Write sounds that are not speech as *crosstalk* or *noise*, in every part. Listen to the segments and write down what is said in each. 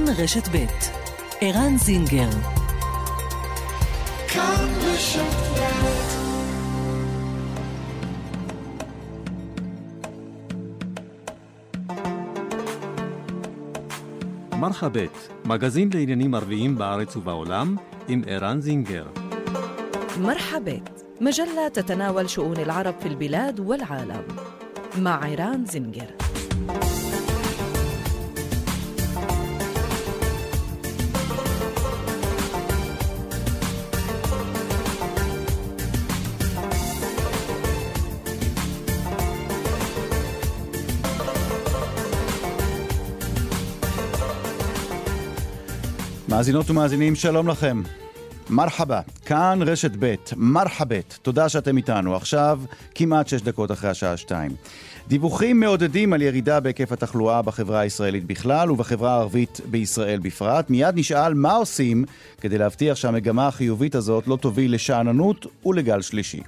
כאן רשת ב' ערן זינגר כאן רשת מרחבת, מגזין לעניינים ערביים בארץ ובעולם, עם ערן זינגר. مرحبت مجلة تتناول شؤون العرب في البلاد والعالم مع عيران زنجر מאזינות ומאזינים, שלום לכם. מרחבה, כאן רשת ב', מרחבת, תודה שאתם איתנו. עכשיו כמעט שש דקות אחרי השעה שתיים. דיווחים מעודדים על ירידה בהיקף התחלואה בחברה הישראלית בכלל ובחברה הערבית בישראל בפרט. מיד נשאל מה עושים כדי להבטיח שהמגמה החיובית הזאת לא תוביל לשאננות ולגל שלישי.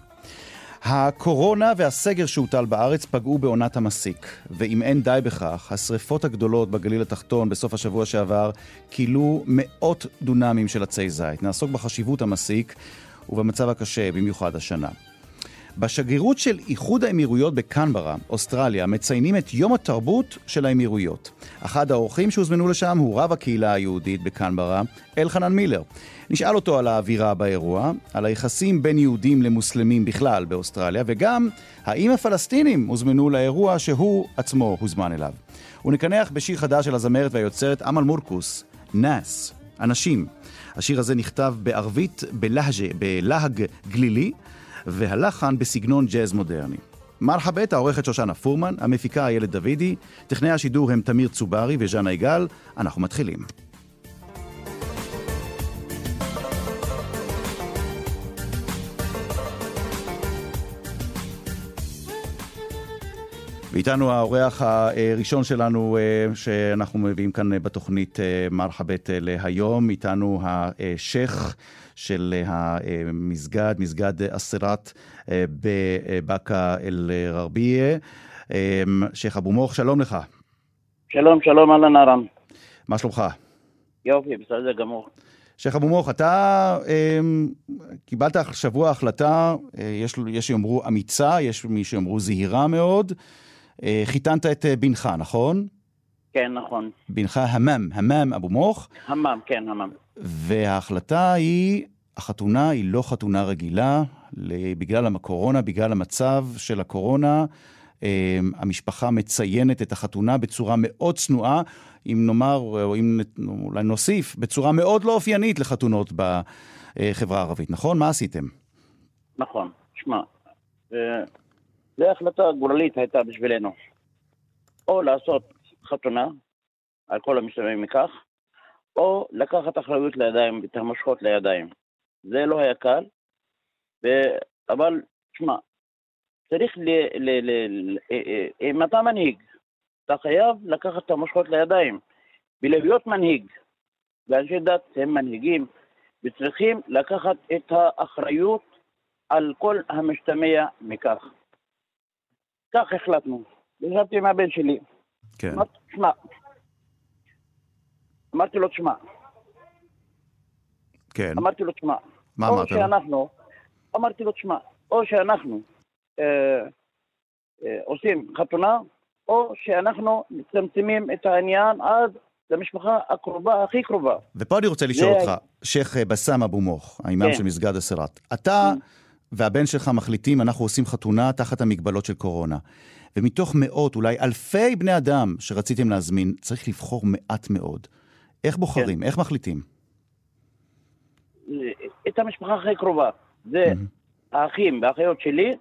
הקורונה והסגר שהוטל בארץ פגעו בעונת המסיק, ואם אין די בכך, השריפות הגדולות בגליל התחתון בסוף השבוע שעבר כילו מאות דונמים של עצי זית. נעסוק בחשיבות המסיק ובמצב הקשה, במיוחד השנה. בשגרירות של איחוד האמירויות בקנברה, אוסטרליה, מציינים את יום התרבות של האמירויות. אחד האורחים שהוזמנו לשם הוא רב הקהילה היהודית בקנברה, אלחנן מילר. נשאל אותו על האווירה באירוע, על היחסים בין יהודים למוסלמים בכלל באוסטרליה, וגם האם הפלסטינים הוזמנו לאירוע שהוא עצמו הוזמן אליו. ונקנח בשיר חדש של הזמרת והיוצרת אמל מורקוס, נאס, אנשים. השיר הזה נכתב בערבית בלהג גלילי, והלחן בסגנון ג'אז מודרני. מרחבת, העורכת שושנה פורמן, המפיקה איילת דוידי, טכנאי השידור הם תמיר צוברי וז'אנה יגאל. אנחנו מתחילים. ואיתנו האורח הראשון שלנו שאנחנו מביאים כאן בתוכנית מרחבת להיום, איתנו השייח' של המסגד, מסגד אסירת בבאקה אל-רבייה. שייח' אבו מוך, שלום לך. שלום, שלום, אהלן אהרן. מה שלומך? יופי, בסדר גמור. שייח' אבו מוך, אתה אה, קיבלת השבוע החלטה, אה, יש, יש שיאמרו אמיצה, יש מי שיאמרו זהירה מאוד. אה, חיתנת את בנך, נכון? כן, נכון. בנך המם, המם אבו מוך. המם, כן, המם. וההחלטה היא, החתונה היא לא חתונה רגילה, בגלל הקורונה, בגלל המצב של הקורונה. המשפחה מציינת את החתונה בצורה מאוד צנועה, אם נאמר, או אם אולי נוסיף, בצורה מאוד לא אופיינית לחתונות בחברה הערבית, נכון? מה עשיתם? נכון. שמע, זו החלטה גורלית הייתה בשבילנו. או לעשות חתונה, על כל המשתמעים מכך, או לקחת אחריות לידיים ואת המושכות לידיים. זה לא היה קל, ו... אבל, תשמע, צריך ל... ל... ל... ל... אם אתה מנהיג, אתה חייב לקחת את המושכות לידיים ולהיות מנהיג. ואנשי דת הם מנהיגים וצריכים לקחת את האחריות על כל המשתמע מכך. כך החלטנו. ישבתי עם הבן שלי. כן. אמרתי, שמע, אמרתי לו, תשמע. כן. אמרתי לו, תשמע. מה אמרת לו? שאנחנו, אמרתי לו, תשמע, או שאנחנו אה, אה, עושים חתונה, או שאנחנו מצמצמים את העניין עד למשפחה הקרובה, הכי קרובה. ופה אני רוצה לשאול זה- אותך, שייח' בסאם אבו מוך, האימאם כן. של מסגד אסירת. אתה והבן שלך מחליטים, אנחנו עושים חתונה תחת המגבלות של קורונה. ומתוך מאות, אולי אלפי בני אדם שרציתם להזמין, צריך לבחור מעט מאוד. איך בוחרים? כן. איך מחליטים? את המשפחה הכי קרובה. זה מהמם. האחים והאחיות שלי,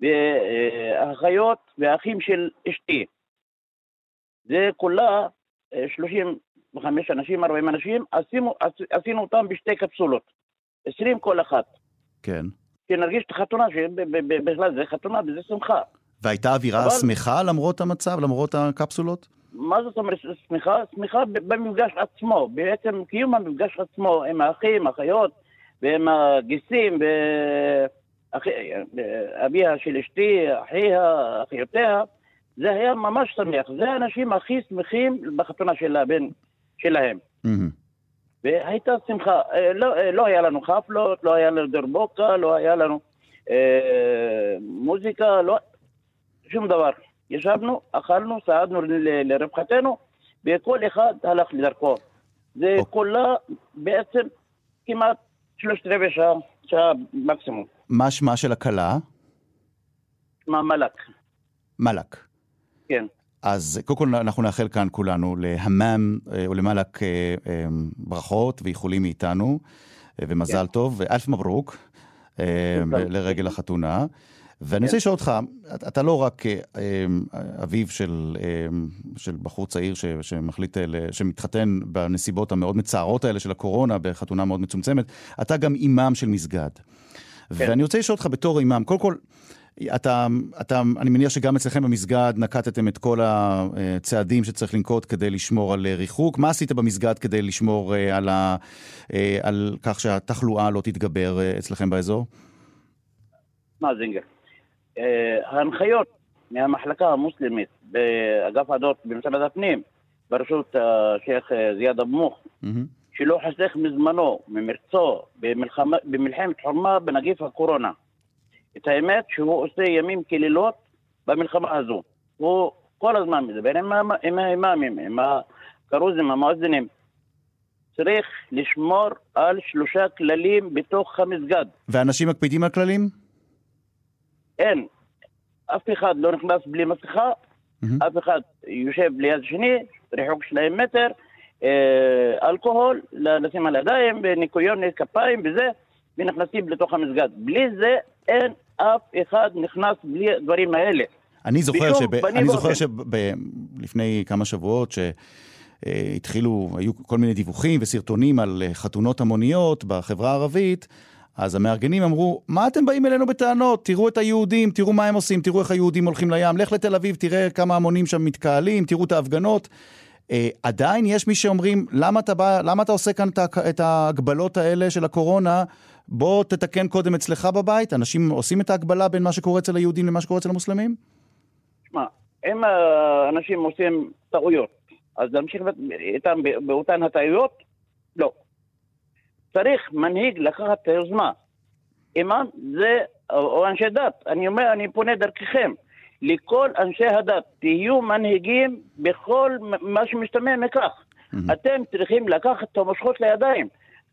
והאחיות והאחים של אשתי. זה כולה אה, 35 אנשים, 40 אנשים, עשינו, עש- עשינו אותם בשתי קפסולות. 20 כל אחת. כן. שנרגיש את החתונה, שבכלל זה חתונה וזה שמחה. והייתה אווירה אבל- שמחה למרות המצב, למרות הקפסולות? מה זאת אומרת שמחה? שמחה במפגש עצמו, בעצם קיום המפגש עצמו עם האחים, האחיות ועם הגיסים ואביה של אשתי, אחיה, אחיותיה, זה היה ממש שמח. זה האנשים הכי שמחים בחתונה של הבן שלהם. והייתה שמחה, אה, לא, אה, לא היה לנו חפלות, לא היה לנו דרבוקה, לא היה לנו אה, מוזיקה, לא, שום דבר. ישבנו, אכלנו, סעדנו לרווחתנו, וכל אחד הלך לדרכו. זה אוקיי. כולה בעצם כמעט שלושת רבעי שעה, שעה מקסימום. מה שמה של הכלה? מה מלק, מלק. כן. אז קודם כל אנחנו נאחל כאן כולנו להמם אה, ולמלק אה, אה, ברכות ואיחולים מאיתנו, ומזל טוב, ואלף מברוק. לרגל החתונה. ואני רוצה לשאול אותך, אתה- לא רק אה, אה, אביו של, אה, של בחור צעיר ש, שמחליט, שמתחתן בנסיבות המאוד מצערות האלה של הקורונה, בחתונה מאוד מצומצמת, אתה גם אימאם של מסגד. ואני רוצה לשאול אותך בתור אימאם, קודם כל, אתה, אתה, אני מניח שגם אצלכם במסגד נקטתם את כל הצעדים שצריך לנקוט כדי לשמור על ריחוק. מה עשית במסגד כדי לשמור על, ה, על כך שהתחלואה לא תתגבר אצלכם באזור? מה זינגר? אה, ההנחיות מהמחלקה המוסלמית באגף הדות במשרד הפנים, בראשות השייח' אה, זיאד אבו מוך. שלא חסך מזמנו, ממרצו, במלחמה, במלחמת חורמה בנגיף הקורונה. את האמת שהוא עושה ימים כלילות במלחמה הזו. הוא כל הזמן מדבר עם, עם האימאמים, עם הכרוזים, המואזינים. צריך לשמור על שלושה כללים בתוך המסגד. ואנשים מקפידים על כללים? אין. אף אחד לא נכנס בלי מסכה, מהמם. אף אחד יושב ליד שני, ריחוק שניים מטר, אה, אלכוהול, לשים על ידיים, וניקיון כפיים וזה, ונכנסים לתוך המסגד. בלי זה אין אף אחד נכנס בלי הדברים האלה. אני זוכר, שב, אני זוכר. שלפני כמה שבועות שהתחילו, היו כל מיני דיווחים וסרטונים על אה, חתונות המוניות בחברה הערבית, אז המארגנים אמרו, מה אתם באים אלינו בטענות? תראו את היהודים, תראו מה הם עושים, תראו איך היהודים הולכים לים, לך לתל אביב, תראה כמה המונים שם מתקהלים, תראו את ההפגנות. אה, עדיין יש מי שאומרים, למה אתה, בא, למה אתה עושה כאן את ההגבלות האלה של הקורונה? בוא תתקן קודם אצלך בבית. אנשים עושים את ההגבלה בין מה שקורה אצל היהודים למה שקורה אצל המוסלמים? שמע, אם האנשים עושים טעויות, אז להמשיך איתם באותן הטעויות? לא. צריך מנהיג לקחת את היוזמה. אימאם זה, או אנשי דת, אני אומר, אני פונה דרככם. לכל אנשי הדת, תהיו מנהיגים בכל מה שמשתמע מכך. אתם צריכים לקחת את המושכות לידיים.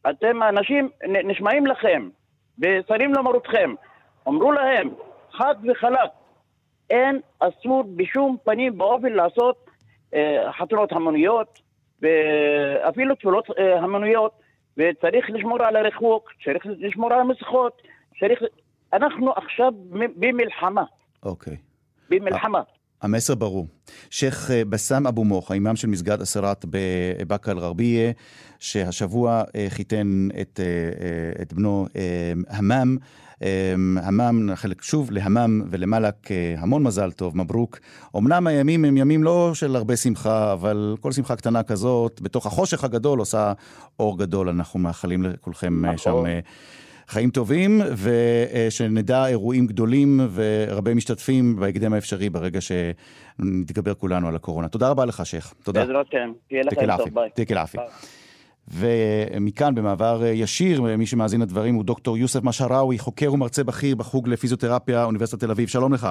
אתם האנשים נשמעים לכם, ושרים למרותכם. אמרו להם, חד וחלק, אין אסור בשום פנים ואופן לעשות אה, חתונות המוניות, ואפילו תפילות אה, המוניות, וצריך לשמור על הריחוק, צריך לשמור על המסכות, צריך... אנחנו עכשיו במלחמה, אוקיי. במלחמה. המסר ברור. שייח' בסאם אבו מוך, האימאם של מסגד אסרת בבאקה אל-גרבייה, שהשבוע אה, חיתן את, אה, אה, את בנו המאם. אה, המאם, חלק שוב להמאם ולמלק אה, המון מזל טוב, מברוק. אמנם הימים הם ימים לא של הרבה שמחה, אבל כל שמחה קטנה כזאת, בתוך החושך הגדול עושה אור גדול. אנחנו מאחלים לכולכם אה, שם נכון. אה, חיים טובים, ושנדע אירועים גדולים ורבי משתתפים בהקדם האפשרי ברגע שנתגבר כולנו על הקורונה. תודה רבה לך, שייח'. תודה. בעזרת השם, תהיה אל-עפי. טוב, ביי. תיק אל-עפי. ומכאן, במעבר ישיר, מי שמאזין לדברים הוא דוקטור יוסף משהראוי, חוקר ומרצה בכיר בחוג לפיזיותרפיה, אוניברסיטת תל אביב. שלום לך.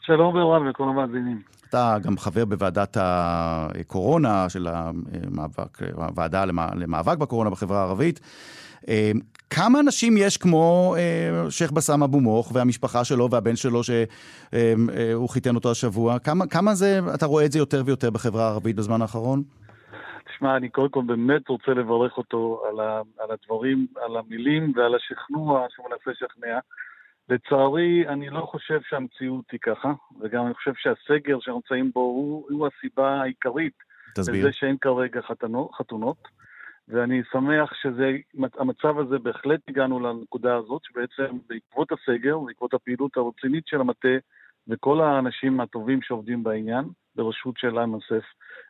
שלום ורב לכל המאזינים. אתה גם חבר בוועדת הקורונה של המאבק, הוועדה למא- למאבק בקורונה בחברה הערבית. אה, כמה אנשים יש כמו אה, שייח' בסאם אבו מוך והמשפחה שלו והבן שלו שהוא חיתן אותו השבוע? כמה, כמה זה, אתה רואה את זה יותר ויותר בחברה הערבית בזמן האחרון? תשמע, אני קודם כל באמת רוצה לברך אותו על, ה, על הדברים, על המילים ועל השכנוע שהוא מנסה לשכנע. לצערי, אני לא חושב שהמציאות היא ככה, וגם אני חושב שהסגר שאנחנו נמצאים בו הוא, הוא הסיבה העיקרית תסביר. לזה שאין כרגע חתנו, חתונות. ואני שמח שהמצב הזה, בהחלט הגענו לנקודה הזאת, שבעצם בעקבות הסגר, בעקבות הפעילות הרצינית של המטה וכל האנשים הטובים שעובדים בעניין, בראשות של איימן סף,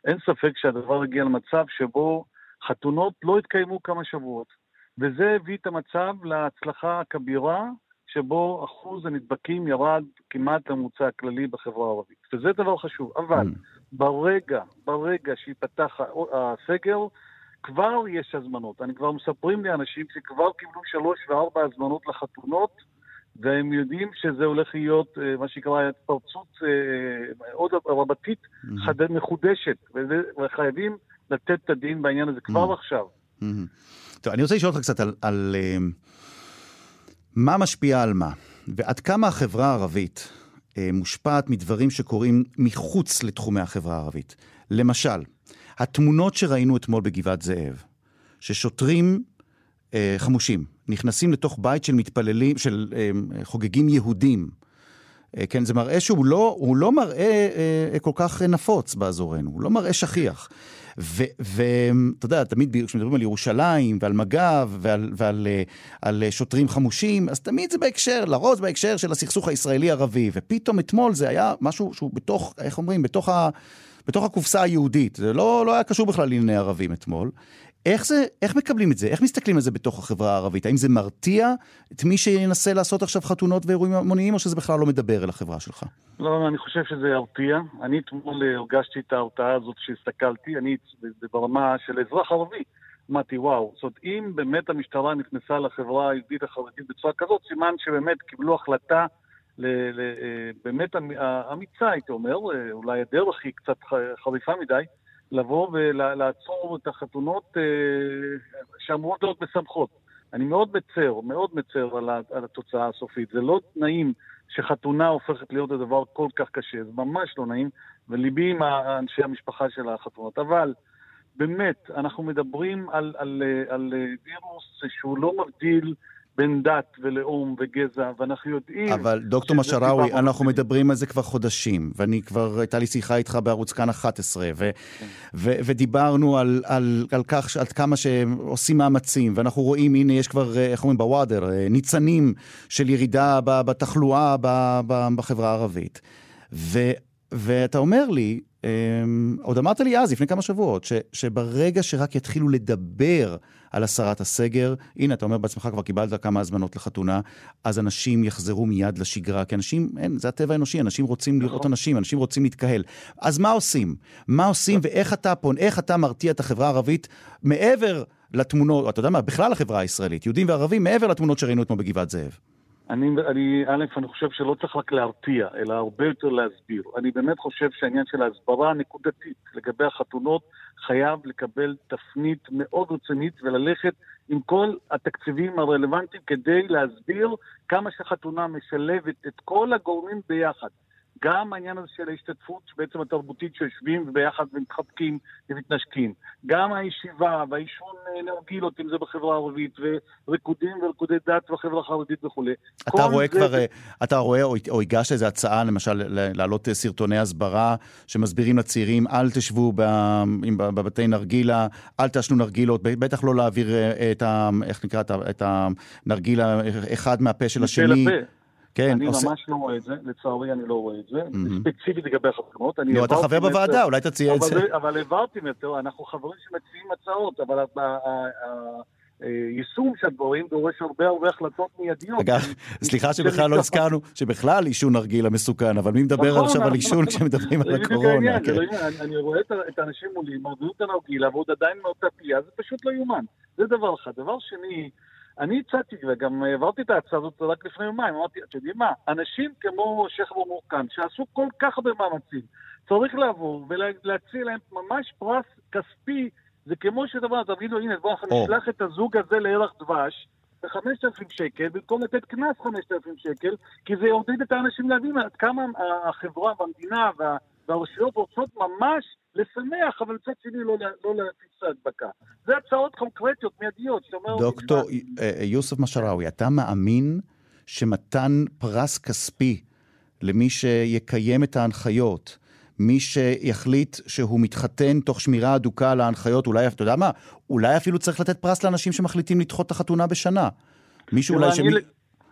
אין ספק שהדבר הגיע למצב שבו חתונות לא התקיימו כמה שבועות. וזה הביא את המצב להצלחה הכבירה, שבו אחוז הנדבקים ירד כמעט לממוצע הכללי בחברה הערבית. וזה דבר חשוב. אבל Mm. ברגע, ברגע שיפתח הסגר, כבר יש הזמנות. אני כבר מספרים לי אנשים שכבר קיבלו שלוש וארבע הזמנות לחתונות, והם יודעים שזה הולך להיות אה, מה שנקרא התפרצות אה, עוד רבתית. חד... מחודשת, וחייבים לתת את הדין בעניין הזה כבר. עכשיו. טוב, אני רוצה לשאול אותך קצת על, על מה משפיע על מה, ועד כמה החברה הערבית מושפעת מדברים שקורים מחוץ לתחומי החברה הערבית. למשל, התמונות שראינו אתמול בגבעת זאב, ששוטרים אה, חמושים נכנסים לתוך בית של מתפללים, של אה, חוגגים יהודים, אה, כן, זה מראה שהוא לא, לא מראה אה, כל כך נפוץ באזורנו, הוא לא מראה שכיח. ואתה יודע, תמיד כשמדברים על ירושלים ועל מג"ב ועל, ועל אה, על שוטרים חמושים, אז תמיד זה בהקשר, לרוב זה בהקשר של הסכסוך הישראלי-ערבי. ופתאום אתמול זה היה משהו שהוא בתוך, איך אומרים, בתוך ה... בתוך הקופסה היהודית. זה לא, לא היה קשור בכלל לענייני ערבים אתמול. איך זה, איך מקבלים את זה? איך מסתכלים על זה בתוך החברה הערבית? האם זה מרתיע את מי שינסה לעשות עכשיו חתונות ואירועים המוניים, או שזה בכלל לא מדבר אל החברה שלך? לא, אני חושב שזה ירתיע. אני אתמול הרגשתי את ההרתעה הזאת שהסתכלתי, אני ברמה של אזרח ערבי. אמרתי, וואו, זאת אומרת, אם באמת המשטרה נכנסה לחברה היהודית החרדית בצורה כזאת, סימן שבאמת קיבלו החלטה ל- ל- באמת אמיצה, הייתי אומר, אולי הדרך היא קצת חריפה מדי, לבוא ולעצור את החתונות אה, שאמורות להיות משמחות. אני מאוד מצר, מאוד מצר על, על התוצאה הסופית. זה לא נעים שחתונה הופכת להיות הדבר כל כך קשה, זה ממש לא נעים, וליבי עם אנשי המשפחה של החתונות. אבל באמת, אנחנו מדברים על, על, על, על וירוס שהוא לא מבדיל בין דת ולאום וגזע, ואנחנו יודעים... אבל דוקטור משאראוי, אנחנו מדברים על זה כבר חודשים, ואני כבר, הייתה לי שיחה איתך בערוץ כאן 11, ו- כן. ו- ודיברנו על, על, על כך, על כמה שעושים מאמצים, ואנחנו רואים, הנה, יש כבר, אה, איך אומרים, בוואדר, אה, ניצנים של ירידה בתחלואה בחברה הערבית. ו- ואתה אומר לי, עוד אמרת לי אז, לפני כמה שבועות, ש, שברגע שרק יתחילו לדבר על הסרת הסגר, הנה, אתה אומר בעצמך, כבר קיבלת כמה הזמנות לחתונה, אז אנשים יחזרו מיד לשגרה, כי אנשים, אין, זה הטבע האנושי, אנשים רוצים נכון. לראות אנשים, אנשים רוצים להתקהל. אז מה עושים? מה עושים ואיך אתה פון, איך אתה מרתיע את החברה הערבית מעבר לתמונות, אתה יודע מה, בכלל החברה הישראלית, יהודים וערבים, מעבר לתמונות שראינו אתמול בגבעת זאב. אני, אני, א', אני חושב שלא צריך רק להרתיע, אלא הרבה יותר להסביר. אני באמת חושב שהעניין של ההסברה הנקודתית לגבי החתונות חייב לקבל תפנית מאוד רצינית וללכת עם כל התקציבים הרלוונטיים כדי להסביר כמה שחתונה משלבת את כל הגורמים ביחד. גם העניין הזה של ההשתתפות בעצם התרבותית שיושבים ביחד ומתחבקים ומתנשקים. גם הישיבה והעישון אה, נרגילות, אם זה בחברה הערבית, וריקודים וריקודי דת בחברה החרדית וכולי. אתה רואה זה... כבר, אה, אתה רואה או, או הגשת איזו הצעה, למשל, להעלות אה, סרטוני הסברה שמסבירים לצעירים, אל תשבו בבתי נרגילה, אל תעשנו נרגילות, בטח לא להעביר את ה... איך נקרא? את הנרגילה אחד מהפה של השני. לפה. כן. אני עושה... ממש לא רואה את זה, לצערי אני לא רואה את זה. Mm-hmm. ספציפית לגבי החתונות. לא, אתה חבר בוועדה, אולי תציע את זה. אבל העברתי יותר, אנחנו חברים שמציעים הצעות, אבל היישום של הדברים דורש הרבה הרבה החלטות מיידיות. אגב, סליחה שבכלל לא הזכרנו, שבכלל עישון נרגילה מסוכן, אבל מי מדבר נכון, עכשיו על עישון כשמדברים על הקורונה? כן. אני רואה את האנשים מולי, מרגילים את הנרגילה ועוד עדיין מאותה פייה, זה פשוט לא יאומן. זה דבר אחד. דבר שני, אני הצעתי, וגם העברתי את ההצעה הזאת רק לפני יומיים, אמרתי, אתם יודעים מה, אנשים כמו שייח' אבו מורקן, שעשו כל כך הרבה מאמצים, צריך לעבור ולהציע להם ממש פרס כספי, זה כמו שדבר, תגידו, הנה, בואו נשלח את הזוג הזה לירח דבש, ב-5,000 שקל, במקום לתת קנס 5,000 שקל, כי זה יעודד את האנשים להבין עד כמה החברה והמדינה וה... והרשויות רוצות ממש לשמח, אבל מצד שני לא, לא להפיץ את ההדבקה. זה הצעות קונקרטיות, מיידיות, שאומר... דוקטור אה, יוסף משאראוי, אתה מאמין שמתן פרס כספי למי שיקיים את ההנחיות, מי שיחליט שהוא מתחתן תוך שמירה אדוקה על ההנחיות, אולי, אתה יודע מה, אולי אפילו צריך לתת פרס לאנשים שמחליטים לדחות את החתונה בשנה. מישהו אולי שמי...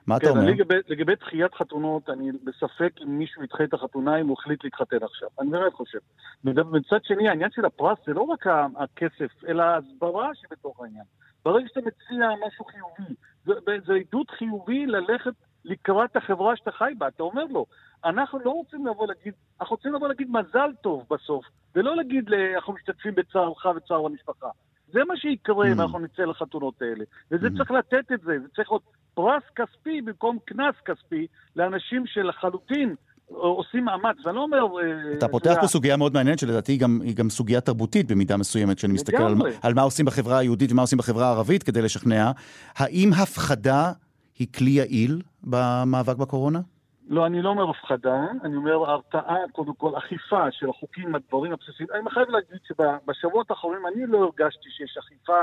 מה אתה כן, אומר? לגבי, לגבי דחיית חתונות, אני בספק אם מישהו ידחה את החתונה אם הוא החליט להתחתן עכשיו. אני באמת חושב. מצד שני, העניין של הפרס זה לא רק הכסף, אלא ההסברה שבתוך העניין. ברגע שאתה מציע משהו חיובי, זה, זה עדות חיובי ללכת לקראת החברה שאתה חי בה. אתה אומר לו, אנחנו לא רוצים לבוא להגיד, אנחנו רוצים לבוא להגיד מזל טוב בסוף, ולא להגיד, אנחנו משתתפים בצערך וצער המשפחה. זה מה שיקרה אם mm. אנחנו נצא לחתונות האלה. וזה mm. צריך לתת את זה, זה צריך להיות פרס כספי במקום קנס כספי לאנשים שלחלוטין עושים מאמץ, ואני לא אומר... אה, אתה פותח פה סוגיה מאוד מעניינת, שלדעתי היא גם, היא גם סוגיה תרבותית במידה מסוימת, כשאני מסתכל על, על מה עושים בחברה היהודית ומה עושים בחברה הערבית כדי לשכנע. האם הפחדה היא כלי יעיל במאבק בקורונה? לא, אני לא אומר הפחדה, אני אומר הרתעה, קודם כל, אכיפה של החוקים, הדברים הבסיסיים. אני חייב להגיד שבשבועות האחרונים אני לא הרגשתי שיש אכיפה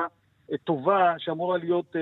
טובה שאמורה להיות אה,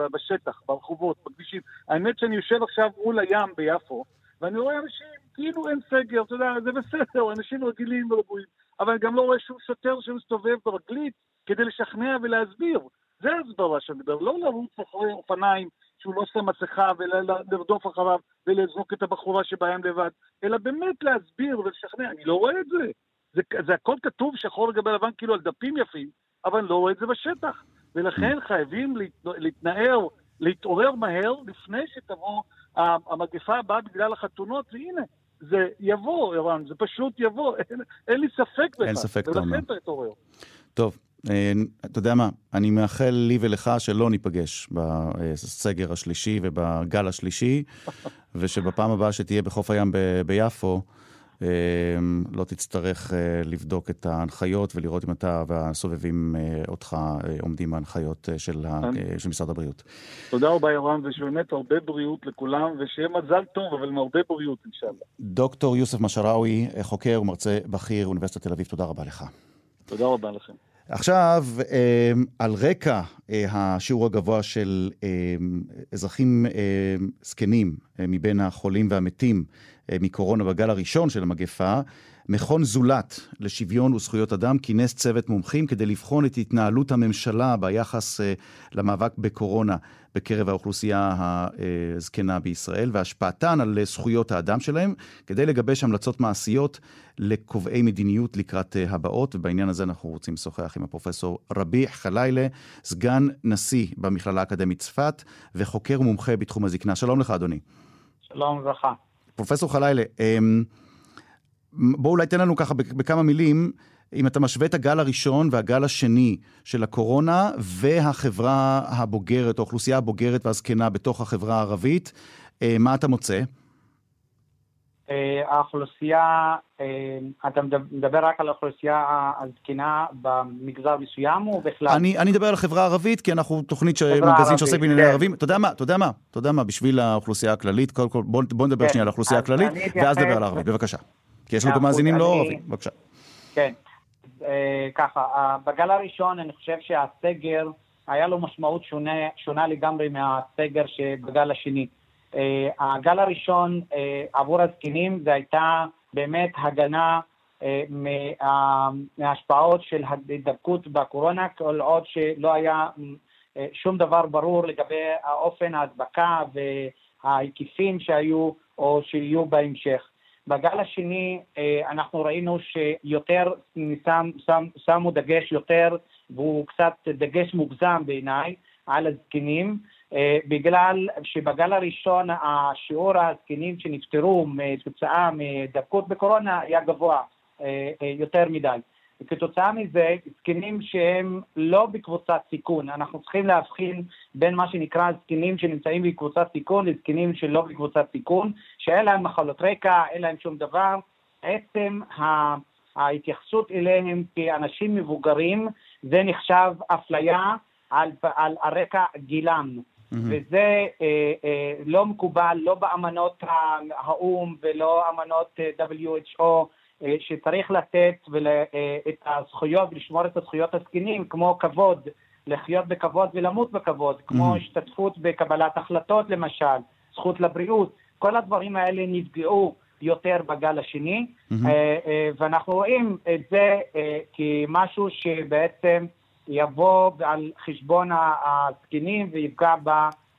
אה, בשטח, ברחובות, בכבישים. האמת שאני יושב עכשיו מול הים ביפו, ואני רואה אנשים, כאילו אין סגר, אתה יודע, זה בסדר, אנשים רגילים ורגועים, אבל אני גם לא רואה שום שוטר שמסתובב ברגלית כדי לשכנע ולהסביר. זה הסברה שאני מדבר, לא לרוץ אחרי אופניים שהוא לא שם מסכה ולרדוף אחריו ולזרוק את הבחורה שבהם לבד, אלא באמת להסביר ולשכנע. אני לא רואה את זה. זה, זה הכל כתוב שחור לגבי לבן כאילו על דפים יפים, אבל אני לא רואה את זה בשטח. ולכן חייבים להתנער, להתעורר מהר לפני שתבוא המגפה הבאה בגלל החתונות, והנה, זה יבוא, ערן, זה פשוט יבוא, *laughs* אין, אין לי ספק בכך. אין ספק, אתה אומר. ולכן תתעורר. טוב, אה, אתה יודע מה, אני מאחל לי ולך שלא ניפגש בסגר השלישי ובגל השלישי, *laughs* ושבפעם הבאה שתהיה בחוף הים ביפו, לא תצטרך אה, לבדוק את ההנחיות ולראות אם אתה והסובבים אותך עומדים בהנחיות של, של משרד הבריאות. תודה רבה, יורם, ושבאמת הרבה בריאות לכולם, ושיהיה מזל טוב, אבל עם הרבה בריאות, אינשאללה. דוקטור יוסף משראוי, חוקר ומרצה בכיר, אוניברסיטת תל אביב, תודה רבה לך. תודה רבה לכם. עכשיו, אמ, על רקע אה, השיעור הגבוה של אמ, אזרחים אמ, זקנים אה, מבין החולים והמתים אה, מקורונה בגל הראשון של המגפה, מכון זולת לשוויון וזכויות אדם כינס צוות מומחים כדי לבחון את התנהלות הממשלה ביחס למאבק בקורונה בקרב האוכלוסייה הזקנה בישראל והשפעתן על זכויות האדם שלהם, כדי לגבש המלצות מעשיות לקובעי מדיניות לקראת הבאות, ובעניין הזה אנחנו רוצים לשוחח עם הפרופסור רביע חלילה, סגן נשיא במכללה האקדמית צפת וחוקר מומחה בתחום הזקנה. שלום לך, אדוני. שלום וברכה. פרופסור חלילה, אמ, בוא אולי תן לנו ככה בכמה מילים, אם אתה משווה את הגל הראשון והגל השני של הקורונה והחברה הבוגרת, האוכלוסייה הבוגרת והזקנה בתוך החברה הערבית, אה, מה אתה מוצא? אה, האוכלוסייה, אה, אתה מדבר רק על האוכלוסייה הזקנה במגזר מסוים או בכלל? אני, אני מדבר על החברה הערבית, כי אנחנו תוכנית, מגזין שעוסק בענייני כן. ערבים. אתה יודע מה, אתה יודע מה, אתה יודע מה, בשביל האוכלוסייה הכללית, קודם כל, בוא, בוא נדבר כן. שנייה על האוכלוסייה הכללית, ואז נדבר על הערבית, בבקשה. כי יש לנו גם מאזינים לא ערבים, בבקשה. כן, אה, ככה, בגל הראשון אני חושב שהסגר, היה לו משמעות שונה, שונה לגמרי מהסגר שבגל השני. אה, הגל הראשון אה, עבור הזקנים זה הייתה באמת הגנה אה, מההשפעות של ההידבקות בקורונה, כל עוד שלא היה שום דבר ברור לגבי האופן ההדבקה וההיקפים שהיו או שיהיו בהמשך. בגל השני אנחנו ראינו שיותר שם, שם, שמו דגש יותר, והוא קצת דגש מוגזם בעיניי, על הזקנים, בגלל שבגל הראשון השיעור הזקנים שנפטרו כתוצאה מדקות בקורונה היה גבוה אה, אה, יותר מדי. וכתוצאה מזה, זקנים שהם לא בקבוצת סיכון, אנחנו צריכים להבחין בין מה שנקרא זקנים שנמצאים בקבוצת סיכון לזקנים שלא בקבוצת סיכון, שאין להם מחלות רקע, אין להם שום דבר. עצם ההתייחסות אליהם כאנשים מבוגרים, זה נחשב אפליה על, על, על רקע גילם. Mm-hmm. וזה אה, אה, לא מקובל, לא באמנות האו"ם ולא אמנות אה, WHO, אה, שצריך לתת ול, אה, את הזכויות ולשמור את הזכויות הזקנים, כמו כבוד, לחיות בכבוד ולמות בכבוד, כמו mm-hmm. השתתפות בקבלת החלטות למשל, זכות לבריאות, כל הדברים האלה נפגעו יותר בגל השני, mm-hmm. אה, אה, ואנחנו רואים את זה אה, כמשהו שבעצם יבוא על חשבון הזקנים ויפגע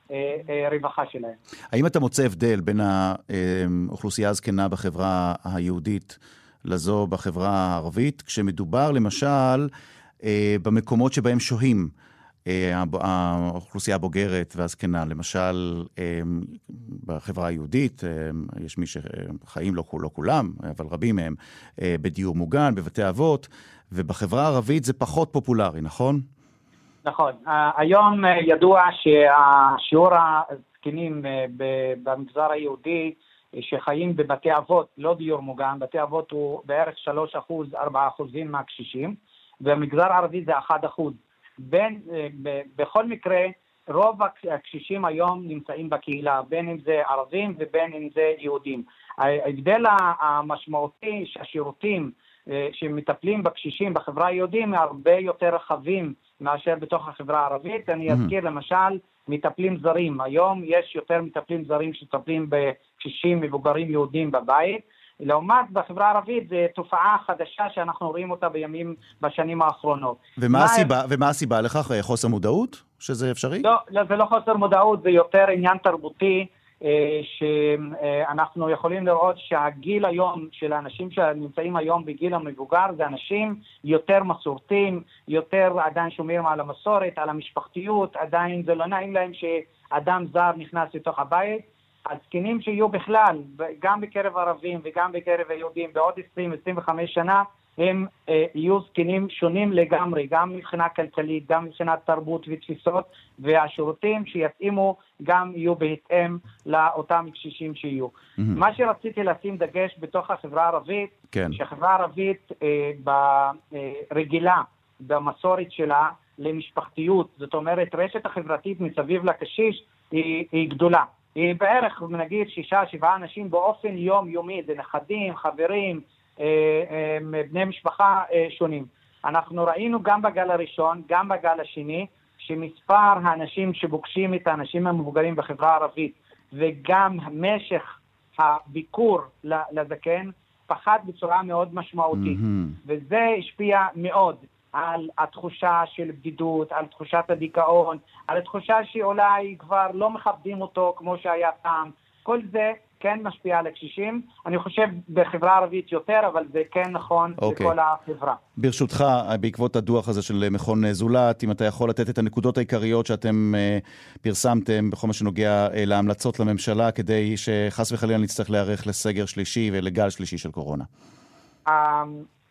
ברווחה שלהם. האם אתה מוצא הבדל בין האוכלוסייה הזקנה בחברה היהודית לזו בחברה הערבית, כשמדובר למשל אה, במקומות שבהם שוהים אה, האוכלוסייה הבוגרת והזקנה. למשל, אה, בחברה היהודית יש מי שחיים, לא, לא כולם, אבל רבים מהם, בדיור מוגן, בבתי אבות, ובחברה הערבית זה פחות פופולרי, נכון? נכון. היום ידוע שהשיעור הזקנים במגזר היהודי שחיים בבתי אבות, לא דיור מוגן, בתי אבות הוא בערך 3%, 4% מהקשישים, ובמגזר הערבי זה 1%. בין, אה, בכל מקרה, רוב הקשישים היום נמצאים בקהילה, בין אם זה ערבים ובין אם זה יהודים. ההבדל המשמעותי שהשירותים אה, שמטפלים בקשישים בחברה היהודית הרבה יותר רחבים מאשר בתוך החברה הערבית. אני אזכיר למשל מטפלים זרים. היום יש יותר מטפלים זרים שמטפלים בקשישים מבוגרים יהודים בבית. לעומת בחברה הערבית זו תופעה חדשה שאנחנו רואים אותה בימים, בשנים האחרונות. ומה, הסיבה, ומה הסיבה לכך? חוסר מודעות? שזה אפשרי? לא, לא, זה לא חוסר מודעות, זה יותר עניין תרבותי. אה, שאנחנו יכולים לראות שהגיל היום של האנשים שנמצאים היום בגיל המבוגר זה אנשים יותר מסורתיים, יותר עדיין שומרים על המסורת, על המשפחתיות, עדיין זה לא נעים להם שאדם זר נכנס לתוך הבית. הזקנים שיהיו בכלל, גם בקרב ערבים וגם בקרב היהודים בעוד 20-25 שנה, הם אה, יהיו זקנים שונים לגמרי, גם מבחינה כלכלית, גם מבחינת תרבות ותפיסות, והשירותים שיתאימו גם יהיו בהתאם לאותם קשישים שיהיו. Mm-hmm. מה שרציתי לשים דגש בתוך החברה הערבית, כן. שהחברה הערבית אה, רגילה במסורת שלה למשפחתיות, זאת אומרת רשת החברתית מסביב לקשיש היא, היא גדולה. היא בערך, נגיד, שישה, שבעה אנשים באופן יומיומי, זה נכדים, חברים, אה, אה, בני משפחה אה, שונים. אנחנו ראינו גם בגל הראשון, גם בגל השני, שמספר האנשים שפוגשים את האנשים המבוגרים בחברה הערבית וגם משך הביקור לזקן פחת בצורה מאוד משמעותית. Mm-hmm. וזה השפיע מאוד על התחושה של בדידות, על תחושת הדיכאון, על התחושה שאולי כבר לא מכבדים אותו כמו שהיה פעם. כל זה כן משפיע על הקשישים. אני חושב בחברה הערבית יותר, אבל זה כן נכון okay. אוקיי. בכל החברה. ברשותך, בעקבות הדוח הזה של מכון זולת, אם אתה יכול לתת את הנקודות העיקריות שאתם uh, פרסמתם בכל מה שנוגע uh, להמלצות לממשלה, כדי שחס וחלילה נצטרך להיערך לסגר שלישי ולגל שלישי של קורונה. Um,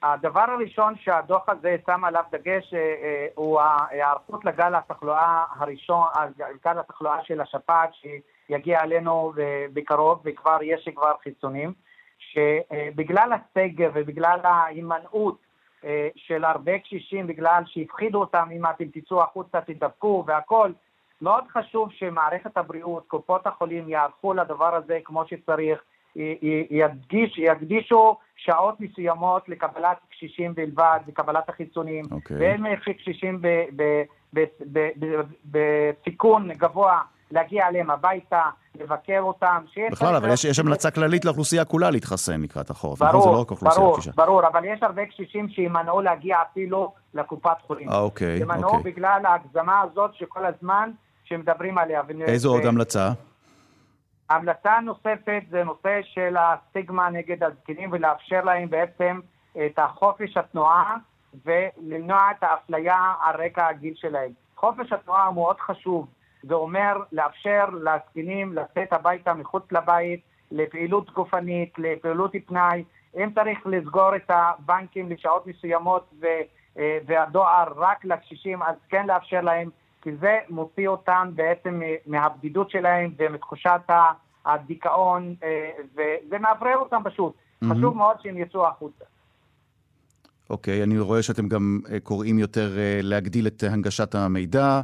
הדבר הראשון שהדוח הזה שם עליו דגש אה, אה, הוא ההיערכות לגל התחלואה הראשון, גל התחלואה של השפעת שיגיע אלינו בקרוב וכבר יש כבר חיסונים, שבגלל הסגר ובגלל ההימנעות אה, של הרבה קשישים, בגלל שהפחידו אותם אם אתם תצאו החוצה תדבקו והכל, מאוד חשוב שמערכת הבריאות, קופות החולים יערכו לדבר הזה כמו שצריך, ידגיש, יקדישו שעות מסוימות לקבלת קשישים בלבד, לקבלת החיסונים, okay. אוקיי. ואין קשישים בסיכון גבוה להגיע אליהם הביתה, לבקר אותם. בכלל, אבל יש, יש המלצה כללית לאוכלוסייה כולה להתחסן לקראת החורף. ברור, זה לא רק אוכלוסייה ברור, קשישה. ברור, אבל יש הרבה קשישים שימנעו להגיע אפילו לקופת חולים. אה, אוקיי, ימנעו אוקיי. בגלל ההגזמה הזאת שכל הזמן שמדברים עליה. איזו עוד המלצה? המלצה נוספת זה נושא של הסטיגמה נגד הזקנים ולאפשר להם בעצם את החופש התנועה ולמנוע את האפליה על רקע הגיל שלהם. חופש התנועה הוא מאוד חשוב, זה אומר לאפשר לזקנים לצאת הביתה מחוץ לבית לפעילות גופנית, לפעילות פנאי. אם צריך לסגור את הבנקים לשעות מסוימות ו- והדואר רק לקשישים, אז כן לאפשר להם כי זה מוציא אותם בעצם מהבדידות שלהם ומתחושת הדיכאון, אה, וזה מאוורר אותם פשוט. Mm-hmm. חשוב מאוד שהם יצאו החוצה. אוקיי, okay, אני רואה שאתם גם אה, קוראים יותר אה, להגדיל את הנגשת המידע.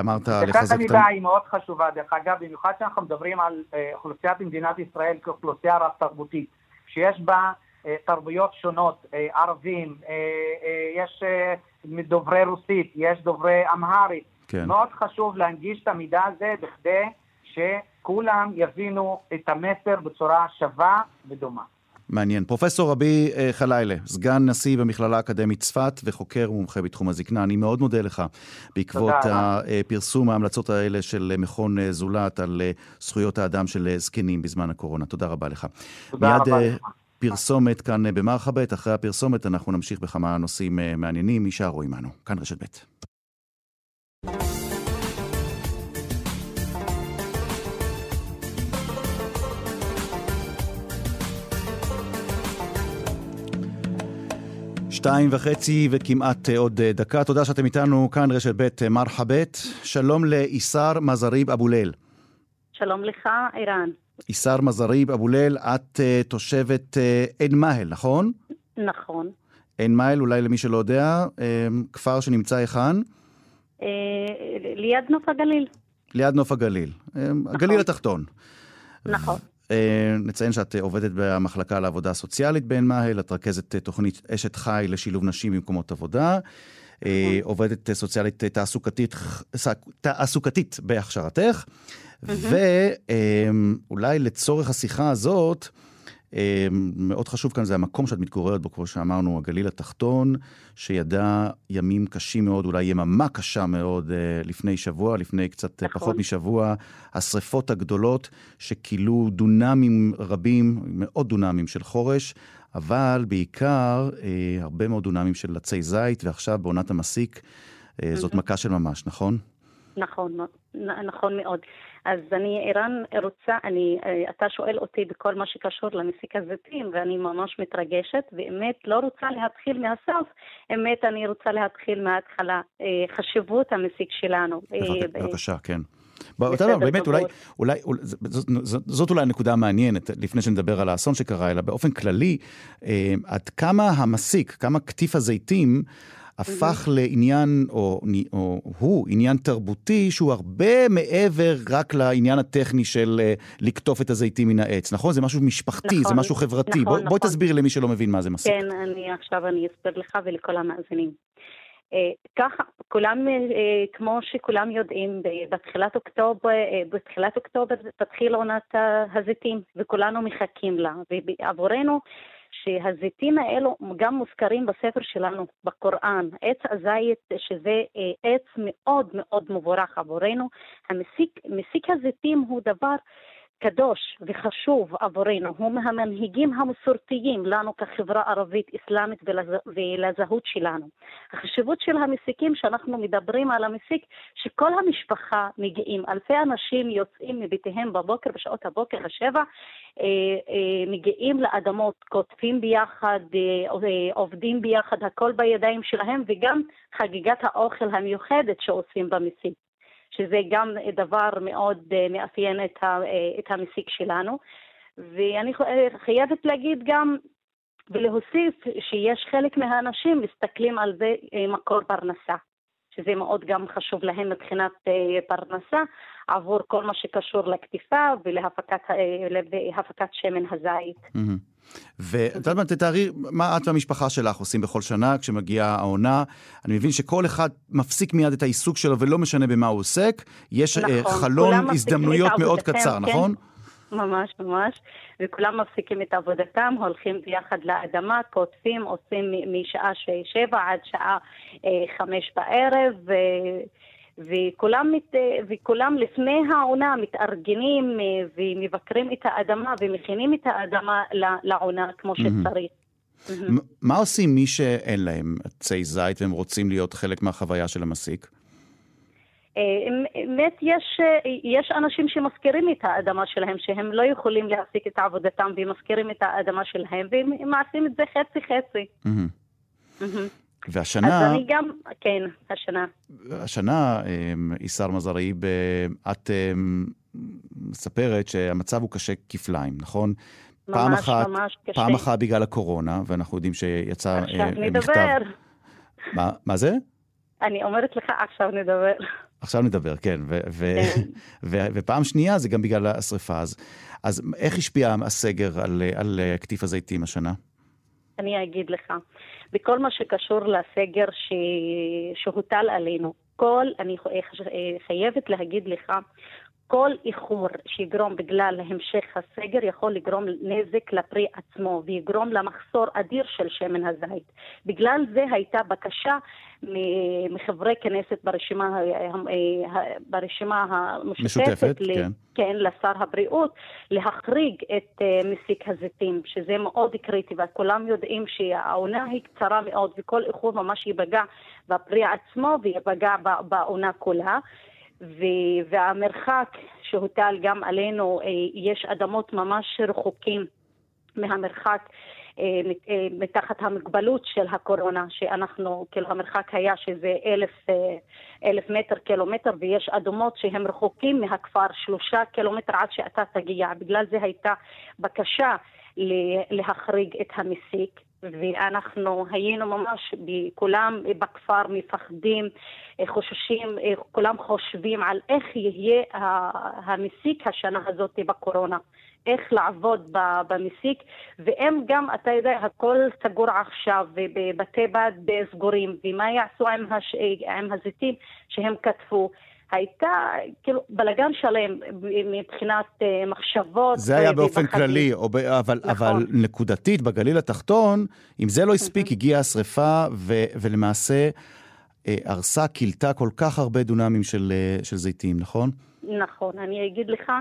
אמרת לחזק את... הנגשת המידע היא מאוד חשובה, דרך אגב, במיוחד שאנחנו מדברים על אוכלוסיית מדינת ישראל כאוכלוסייה רב-תרבותית, שיש בה תרבויות שונות, ערבים, יש דוברי רוסית, יש דוברי אמהרית, כן. מאוד חשוב להנגיש את המידע הזה בכדי שכולם יבינו את המסר בצורה שווה ודומה. מעניין. פרופסור רבי אה, חלילה, סגן נשיא במכללה האקדמית צפת וחוקר ומומחה בתחום הזקנה, אני מאוד מודה לך בעקבות הפרסום ההמלצות האלה של מכון אה, זולת על אה, זכויות האדם של זקנים בזמן הקורונה. תודה רבה לך. תודה מיד רבה לך. פרסומת כאן במרחבת, אחרי הפרסומת אנחנו נמשיך בכמה נושאים מעניינים. יישארו עמנו. כאן רשת ב'. שתיים וחצי וכמעט אה, עוד אה, דקה. תודה שאתם איתנו כאן, רשת ב' מרחבת. שלום לאיסר מזריב אבוליל. שלום לך, ערן. איסר מזריב אבוליל, את uh, תושבת uh, עין מאהל, נכון? נכון. עין מאהל, אולי למי שלא יודע, uh, כפר שנמצא היכן? Uh, ליד נוף הגליל. ליד נוף הגליל. Uh, נכון. הגליל התחתון. נכון. אה, נציין שאת עובדת במחלקה לעבודה הסוציאלית בעין מאהל, את רכזת תוכנית אשת חי לשילוב נשים במקומות עבודה. אה, נכון. עובדת סוציאלית תעסוקתית, תעסוקתית בהכשרתך, ואולי לצורך השיחה הזאת, מאוד חשוב כאן זה המקום שאת מתגוררת בו, כמו שאמרנו, הגליל התחתון, שידע ימים קשים מאוד, אולי יממה קשה מאוד אה, לפני שבוע, לפני קצת נכון. פחות משבוע, השריפות הגדולות שכילו דונמים רבים, מאות דונמים של חורש, אבל בעיקר אה, הרבה מאוד דונמים של עצי זית, ועכשיו בעונת המסיק, אה, זאת מכה של ממש, נכון? נכון, נכון מאוד. אז אני, ערן, רוצה, אני, אה, אתה שואל אותי בכל מה שקשור למסיק הזיתים, ואני ממש מתרגשת, באמת לא רוצה להתחיל מהסוף, אמת אני רוצה להתחיל מההתחלה. אה, חשיבות המסיק שלנו. אה, בבקשה, כן. בסדר, באמת, אולי, אולי, זאת, זאת אולי הנקודה המעניינת, לפני שנדבר על האסון שקרה, אלא באופן כללי, עד כמה המסיק, כמה קטיף הזיתים, הפך לעניין, או, או הוא עניין תרבותי, שהוא הרבה מעבר רק לעניין הטכני של uh, לקטוף את הזיתים מן העץ, נכון? זה משהו משפחתי, נכון, זה משהו חברתי. נכון, בוא, נכון. בואי תסביר למי שלא מבין מה זה מסיק. כן, אני עכשיו אני אסביר לך ולכל המאזינים. Uh, ככה, כולם, uh, כמו שכולם יודעים, בתחילת אוקטובר, בתחילת אוקטובר תתחיל עונת הזיתים, וכולנו מחכים לה. ועבורנו, שהזיתים האלו גם מוזכרים בספר שלנו, בקוראן. עץ הזית, שזה אה, עץ מאוד מאוד מבורך עבורנו. המסיק, מסיק הזיתים הוא דבר קדוש וחשוב עבורנו, הוא מהמנהיגים המסורתיים לנו כחברה ערבית אסלאמית ולזהות שלנו. החשיבות של המסיקים, שאנחנו מדברים על המסיק, שכל המשפחה מגיעים, אלפי אנשים יוצאים מביתיהם בבוקר, בשעות הבוקר השבע, אה, אה, מגיעים לאדמות, כותבים ביחד, אה, עובדים ביחד, הכל בידיים שלהם, וגם חגיגת האוכל המיוחדת שעושים במסיק. שזה גם דבר מאוד אה, מאפיין את, ה, אה, את המסיק שלנו. ואני חייבת להגיד גם ולהוסיף שיש חלק מהאנשים מסתכלים על זה אה, מקור פרנסה, שזה מאוד גם חשוב להם מבחינת פרנסה עבור כל מה שקשור לקטיפה ולהפקת שמן הזית. Mm-hmm. ואת יודעת מה, תתארי מה את והמשפחה שלך עושים בכל שנה כשמגיעה העונה. אני מבין שכל אחד מפסיק מיד את העיסוק שלו ולא משנה במה הוא עוסק. יש אה, נכון, חלון הזדמנויות מאוד קצר, כן. נכון? ממש, ממש. וכולם מפסיקים את עבודתם, הולכים ביחד לאדמה, כותבים, עושים משעה שבע עד שעה אה, חמש בערב. ו... וכולם, מת, וכולם לפני העונה מתארגנים אה, ומבקרים את האדמה ומכינים את האדמה לעונה כמו שצריך. מה עושים מי שאין להם עצי זית והם רוצים להיות חלק מהחוויה של המסיק? אה, באמת יש, אה, יש אנשים שמזכירים את האדמה שלהם, שהם לא יכולים להפסיק את עבודתם ומזכירים את האדמה שלהם, והם מעשים את זה חצי-חצי. והשנה... אז אני גם, כן, השנה. השנה, איסר מזריב, את מספרת שהמצב הוא קשה כפליים, נכון? ממש, פעם אחת, ממש קשה. פעם אחת בגלל הקורונה, ואנחנו יודעים שיצא אה, עכשיו מכתב... עכשיו נדבר. מה, מה זה? אני אומרת לך, עכשיו נדבר. עכשיו נדבר, כן. ו- ו- כן. ו- ופעם שנייה זה גם בגלל השריפה. אז, אז איך השפיע הסגר על, על קטיף הזיתים השנה? אני אגיד לך. בכל מה שקשור לסגר ש... שהוטל עלינו. כל, אני חייבת להגיד לך, כל איחור שיגרום בגלל המשך הסגר יכול לגרום נזק לפרי עצמו ויגרום למחסור אדיר של שמן הזית. בגלל זה הייתה בקשה מחברי כנסת ברשימה, ברשימה המשותפת, כן. כן, לשר הבריאות, להחריג את אה, מסיק הזיתים, שזה מאוד קריטי, וכולם יודעים שהעונה היא קצרה מאוד וכל איחור ממש ייפגע בפרי עצמו ויפגע בעונה כולה. והמרחק שהוטל גם עלינו, אה, יש אדמות ממש רחוקים מהמרחק מתחת המגבלות של הקורונה, שאנחנו, כאילו המרחק היה שזה אלף, אלף מטר, קילומטר, ויש אדומות שהם רחוקים מהכפר שלושה קילומטר עד שאתה תגיע. בגלל זה הייתה בקשה להחריג את המסיק. ואנחנו היינו ממש, כולם בכפר מפחדים, חוששים, כולם חושבים על איך יהיה המסיק השנה הזאת בקורונה. איך לעבוד במסיק, והם גם, אתה יודע, הכל סגור עכשיו, ובבתי בד סגורים, ומה יעשו עם, הש... עם הזיתים שהם כתבו. הייתה כאילו בלגן שלם מבחינת uh, מחשבות. זה היה באופן ובחדים. כללי, ב... אבל, נכון. אבל נקודתית בגליל התחתון, אם זה לא הספיק, הגיעה השרפה ו... ולמעשה אה, הרסה, כילתה כל כך הרבה דונמים של, אה, של זיתים, נכון? נכון, אני אגיד לך,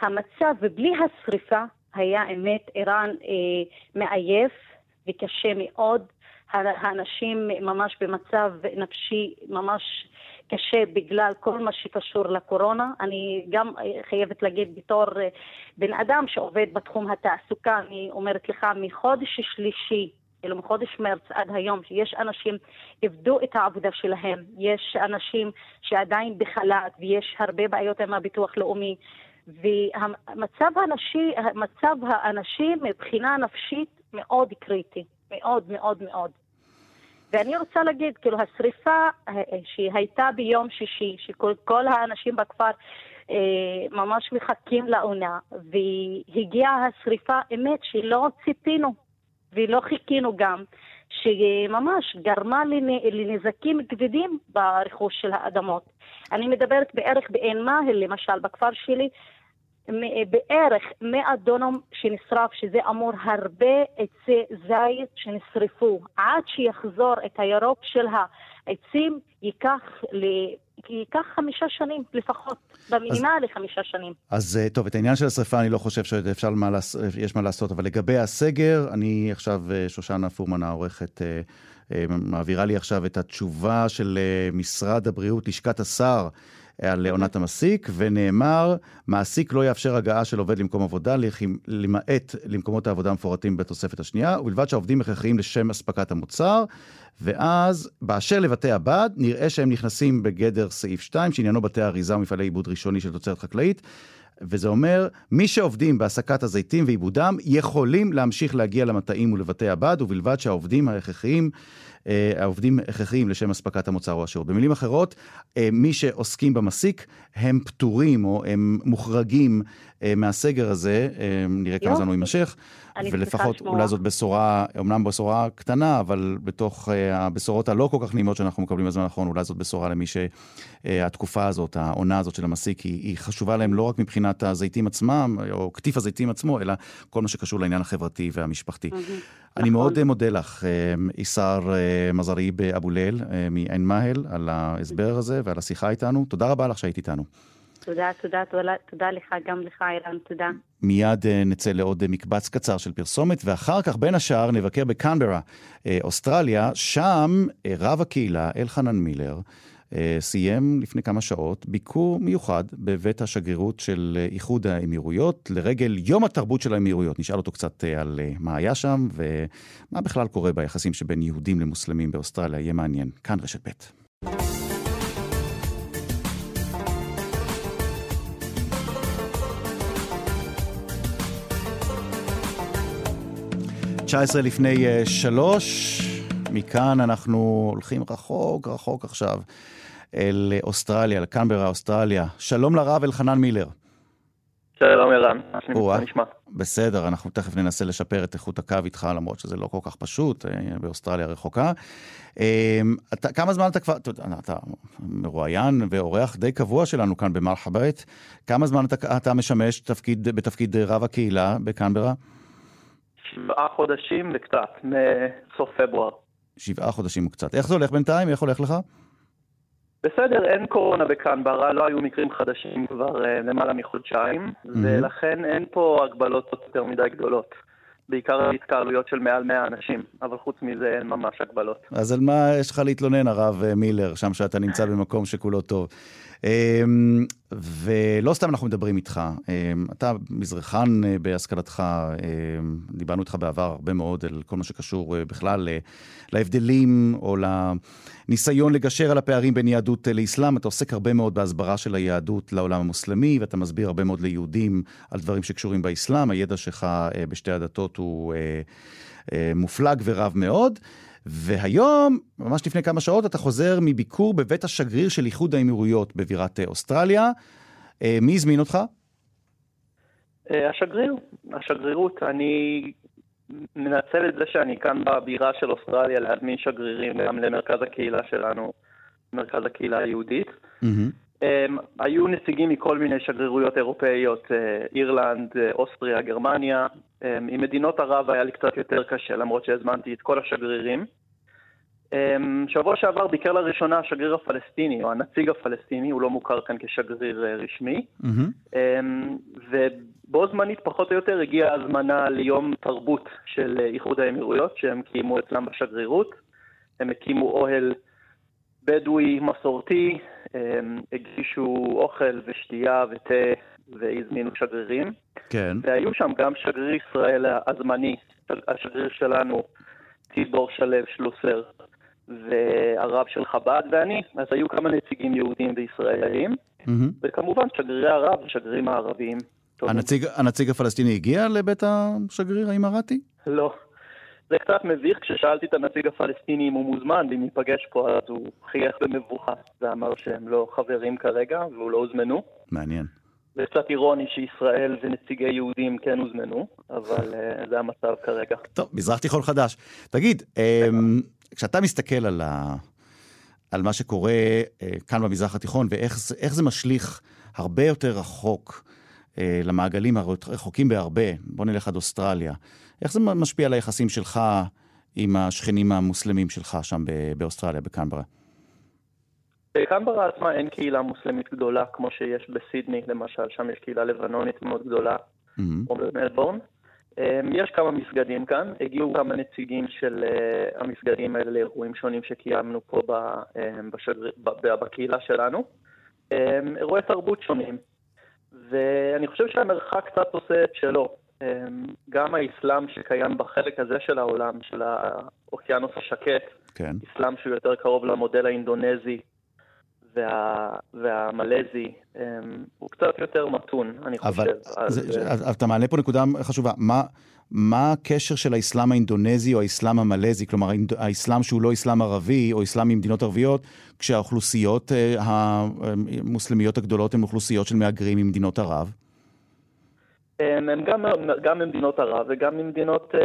המצב, ובלי השריפה, היה אמת איראן אה, מעייף וקשה מאוד. האנשים ממש במצב נפשי ממש קשה בגלל כל מה שקשור לקורונה. אני גם חייבת להגיד בתור אה, בן אדם שעובד בתחום התעסוקה, אני אומרת לך, מחודש שלישי כאילו מחודש מרץ עד היום, שיש אנשים איבדו את העבודה שלהם, יש אנשים שעדיין בחל"ת ויש הרבה בעיות עם הביטוח לאומי. והמצב האנשי, מצב האנשים מבחינה נפשית מאוד קריטי, מאוד מאוד מאוד. ואני רוצה להגיד, כאילו, השריפה שהייתה ביום שישי, שכל האנשים בכפר אה, ממש מחכים לעונה, והגיעה השריפה, אמת שלא ציפינו, ולא חיכינו גם, שממש גרמה לנזקים כבדים ברכוש של האדמות. אני מדברת בערך בעין מאהל, למשל, בכפר שלי, בערך 100 דונם שנשרף, שזה אמור הרבה עצי זית שנשרפו. עד שיחזור את הירוק של העצים, ייקח, ל... ייקח חמישה שנים לפחות, במינימלי חמישה שנים. אז אה, טוב, את העניין של השרפה אני לא חושב שאפשר, מה לעש... יש מה לעשות, אבל לגבי הסגר, אני עכשיו, אה, שושנה פורמן העורכת, אה, מעבירה לי עכשיו את התשובה של משרד הבריאות, לשכת השר. על עונת המסיק, ונאמר, מעסיק לא יאפשר הגעה של עובד למקום עבודה, למעט למקומות העבודה המפורטים בתוספת השנייה, ובלבד שהעובדים הכרחיים לשם אספקת המוצר. ואז, באשר לבתי הבד, נראה שהם נכנסים בגדר סעיף 2, שעניינו בתי אריזה ומפעלי עיבוד ראשוני של תוצרת חקלאית. וזה אומר, מי שעובדים בהסקת הזיתים ועיבודם יכולים להמשיך להגיע למטעים ולבתי הבד, ובלבד שהעובדים ההכרחיים העובדים הכרחיים לשם אספקת המוצר או השירות. במילים אחרות, אה, מי שעוסקים במסיק הם פטורים או הם מוחרגים אה, מהסגר הזה, נראה כמה זמן הוא יימשך, ולפחות אולי זאת בשורה, אומנם בשורה קטנה, אבל בתוך הבשורות הלא כל כך נעימות שאנחנו מקבלים בזמן האחרון, אולי זאת בשורה למי שהתקופה הזאת, העונה הזאת של המסיק, היא, היא חשובה להם לא רק מבחינת הזיתים עצמם, או קטיף הזיתים עצמו, אלא כל מה שקשור לעניין החברתי והמשפחתי. אני נכון. מאוד מודה לך, איסר מזריב אבו ליל מעין מאהל, על ההסבר הזה ועל השיחה איתנו. תודה רבה לך שהיית איתנו. תודה, תודה, תודה, תודה לך, גם לך, אירן, תודה. מיד אה, נצא לעוד מקבץ קצר של פרסומת, ואחר כך, בין השאר, נבקר בקנברה, אה, אוסטרליה. שם אה, רב הקהילה, אלחנן מילר, סיים לפני כמה שעות ביקור מיוחד בבית השגרירות של איחוד האמירויות לרגל יום התרבות של האמירויות. נשאל אותו קצת על מה היה שם ומה בכלל קורה ביחסים שבין יהודים למוסלמים באוסטרליה. יהיה מעניין. כאן רשת ב'. 19 לפני uh, שלוש, מכאן אנחנו הולכים רחוק רחוק עכשיו אל אוסטרליה, לקנברה, אוסטרליה. שלום לרב אלחנן מילר. שלום ערן, מה נשמע? בסדר, אנחנו תכף ננסה לשפר את איכות הקו איתך, למרות שזה לא כל כך פשוט, אה, באוסטרליה רחוקה. אה, אתה, כמה זמן אתה כבר, אתה, אתה מרואיין ואורח די קבוע שלנו כאן במרחבת, כמה זמן אתה, אתה משמש תפקיד, בתפקיד רב הקהילה בקנברה? שבעה חודשים וקצת, מסוף פברואר. שבעה חודשים וקצת. איך זה הולך בינתיים? איך הולך לך? בסדר, אין קורונה בקנברה, לא היו מקרים חדשים כבר uh, למעלה מחודשיים, mm-hmm. ולכן אין פה הגבלות יותר מדי גדולות. בעיקר התקהלויות של מעל 100 אנשים, אבל חוץ מזה אין ממש הגבלות. אז על מה יש לך להתלונן, הרב אה, מילר, שם שאתה נמצא במקום שכולו טוב? אמ, ולא סתם אנחנו מדברים איתך, אמ, אתה מזרחן אה, בהשכלתך, אמ, דיברנו איתך בעבר הרבה מאוד על כל מה שקשור אה, בכלל אה, להבדלים או לניסיון לגשר על הפערים בין יהדות לאסלאם. אתה עוסק הרבה מאוד בהסברה של היהדות לעולם המוסלמי, ואתה מסביר הרבה מאוד ליהודים על דברים שקשורים באסלאם. הידע שלך בשתי הדתות הוא מופלג ורב מאוד. והיום, ממש לפני כמה שעות, אתה חוזר מביקור בבית השגריר של איחוד האמירויות בבירת אה, אוסטרליה. אה, מי הזמין אותך? אה, השגריר, השגרירות. אני מנצל את זה שאני כאן בבירה של אוסטרליה להזמין שגרירים גם למרכז הקהילה שלנו, מרכז הקהילה היהודית. Mm-hmm. היו נציגים מכל מיני שגרירויות אירופאיות, אירלנד, אוסטריה, גרמניה. עם מדינות ערב היה לי קצת יותר קשה, למרות שהזמנתי את כל השגרירים. אמ, שבוע שעבר ביקר לראשונה השגריר הפלסטיני, או הנציג הפלסטיני, הוא לא מוכר כאן כשגריר אה, רשמי, mm-hmm. ובו זמנית פחות או יותר הגיעה הזמנה ליום תרבות של אה, איחוד האמירויות, שהם קיימו אצלם בשגרירות. הם הקימו אוהל בדואי מסורתי, הגישו אוכל ושתייה ותה והזמינו שגרירים. כן. והיו שם גם שגריר ישראל הזמני, השגריר שלנו, טיבור שלו שלוסר, והרב של חב"ד ואני, אז היו כמה נציגים יהודים וישראלים, mm-hmm. וכמובן שגרירי ערב ושגרירים הערביים. הנציג, הנציג הפלסטיני הגיע לבית השגריר האימרתי? לא. זה קצת מביך כששאלתי את הנציג הפלסטיני אם הוא מוזמן, ואם ייפגש פה, אז הוא חייך במבוכה ואמר שהם לא חברים כרגע והוא לא הוזמנו. מעניין. זה קצת אירוני שישראל ונציגי יהודים כן הוזמנו, אבל uh, זה המצב כרגע. טוב, מזרח תיכון חדש. תגיד, um, כשאתה מסתכל על, ה... על מה שקורה uh, כאן במזרח התיכון, ואיך זה משליך הרבה יותר רחוק uh, למעגלים הרחוקים בהרבה, בוא נלך עד אוסטרליה, איך זה משפיע על היחסים שלך עם השכנים המוסלמים שלך שם באוסטרליה, בקנברה? בקנברה עצמה אין קהילה מוסלמית גדולה כמו שיש בסידני, למשל, שם יש קהילה לבנונית מאוד גדולה, mm-hmm. או במלבורן. אמ, יש כמה מסגדים כאן, הגיעו כמה נציגים של אה, המסגדים האלה לאירועים שונים שקיימנו פה אמ, בשגר... בקהילה שלנו. אמ, אירועי תרבות שונים, ואני חושב שהמרחק קצת עושה את שלו. גם האסלאם שקיים בחלק הזה של העולם, של האוקיינוס השקט, כן. אסלאם שהוא יותר קרוב למודל האינדונזי, וה, והמלזי הם, הוא קצת יותר מתון, אני אבל חושב. זה, אז... אתה מעלה פה נקודה חשובה. מה, מה הקשר של האסלאם האינדונזי או האסלאם המלזי, כלומר האסלאם שהוא לא אסלאם ערבי או אסלאם ממדינות ערביות, כשהאוכלוסיות אה, המוסלמיות הגדולות הן אוכלוסיות של מהגרים ממדינות ערב? הם גם, גם ממדינות ערב וגם ממדינות אה,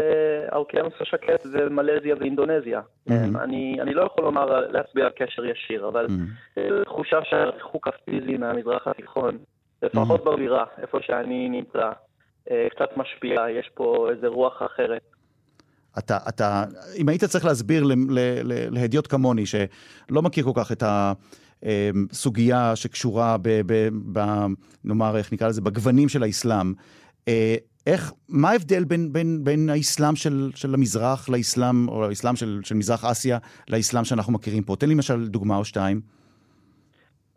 האוקיינוס השקט ומלזיה ואינדונזיה. Mm-hmm. אני, אני לא יכול לומר, להצביע על קשר ישיר, אבל mm-hmm. תחושה שהריחוק הפיזי מהמזרח התיכון, לפחות mm-hmm. בבירה, איפה שאני נמצא, אה, קצת משפיע, יש פה איזה רוח אחרת. אתה, אתה, אם היית צריך להסביר להדיוט כמוני, שלא מכיר כל כך את הסוגיה שקשורה ב, ב, ב... נאמר, איך נקרא לזה, בגוונים של האסלאם, אה, איך, מה ההבדל בין, בין, בין האסלאם של, של המזרח לאסלאם, או האסלאם של, של מזרח אסיה, לאסלאם שאנחנו מכירים פה? תן לי למשל דוגמה או שתיים.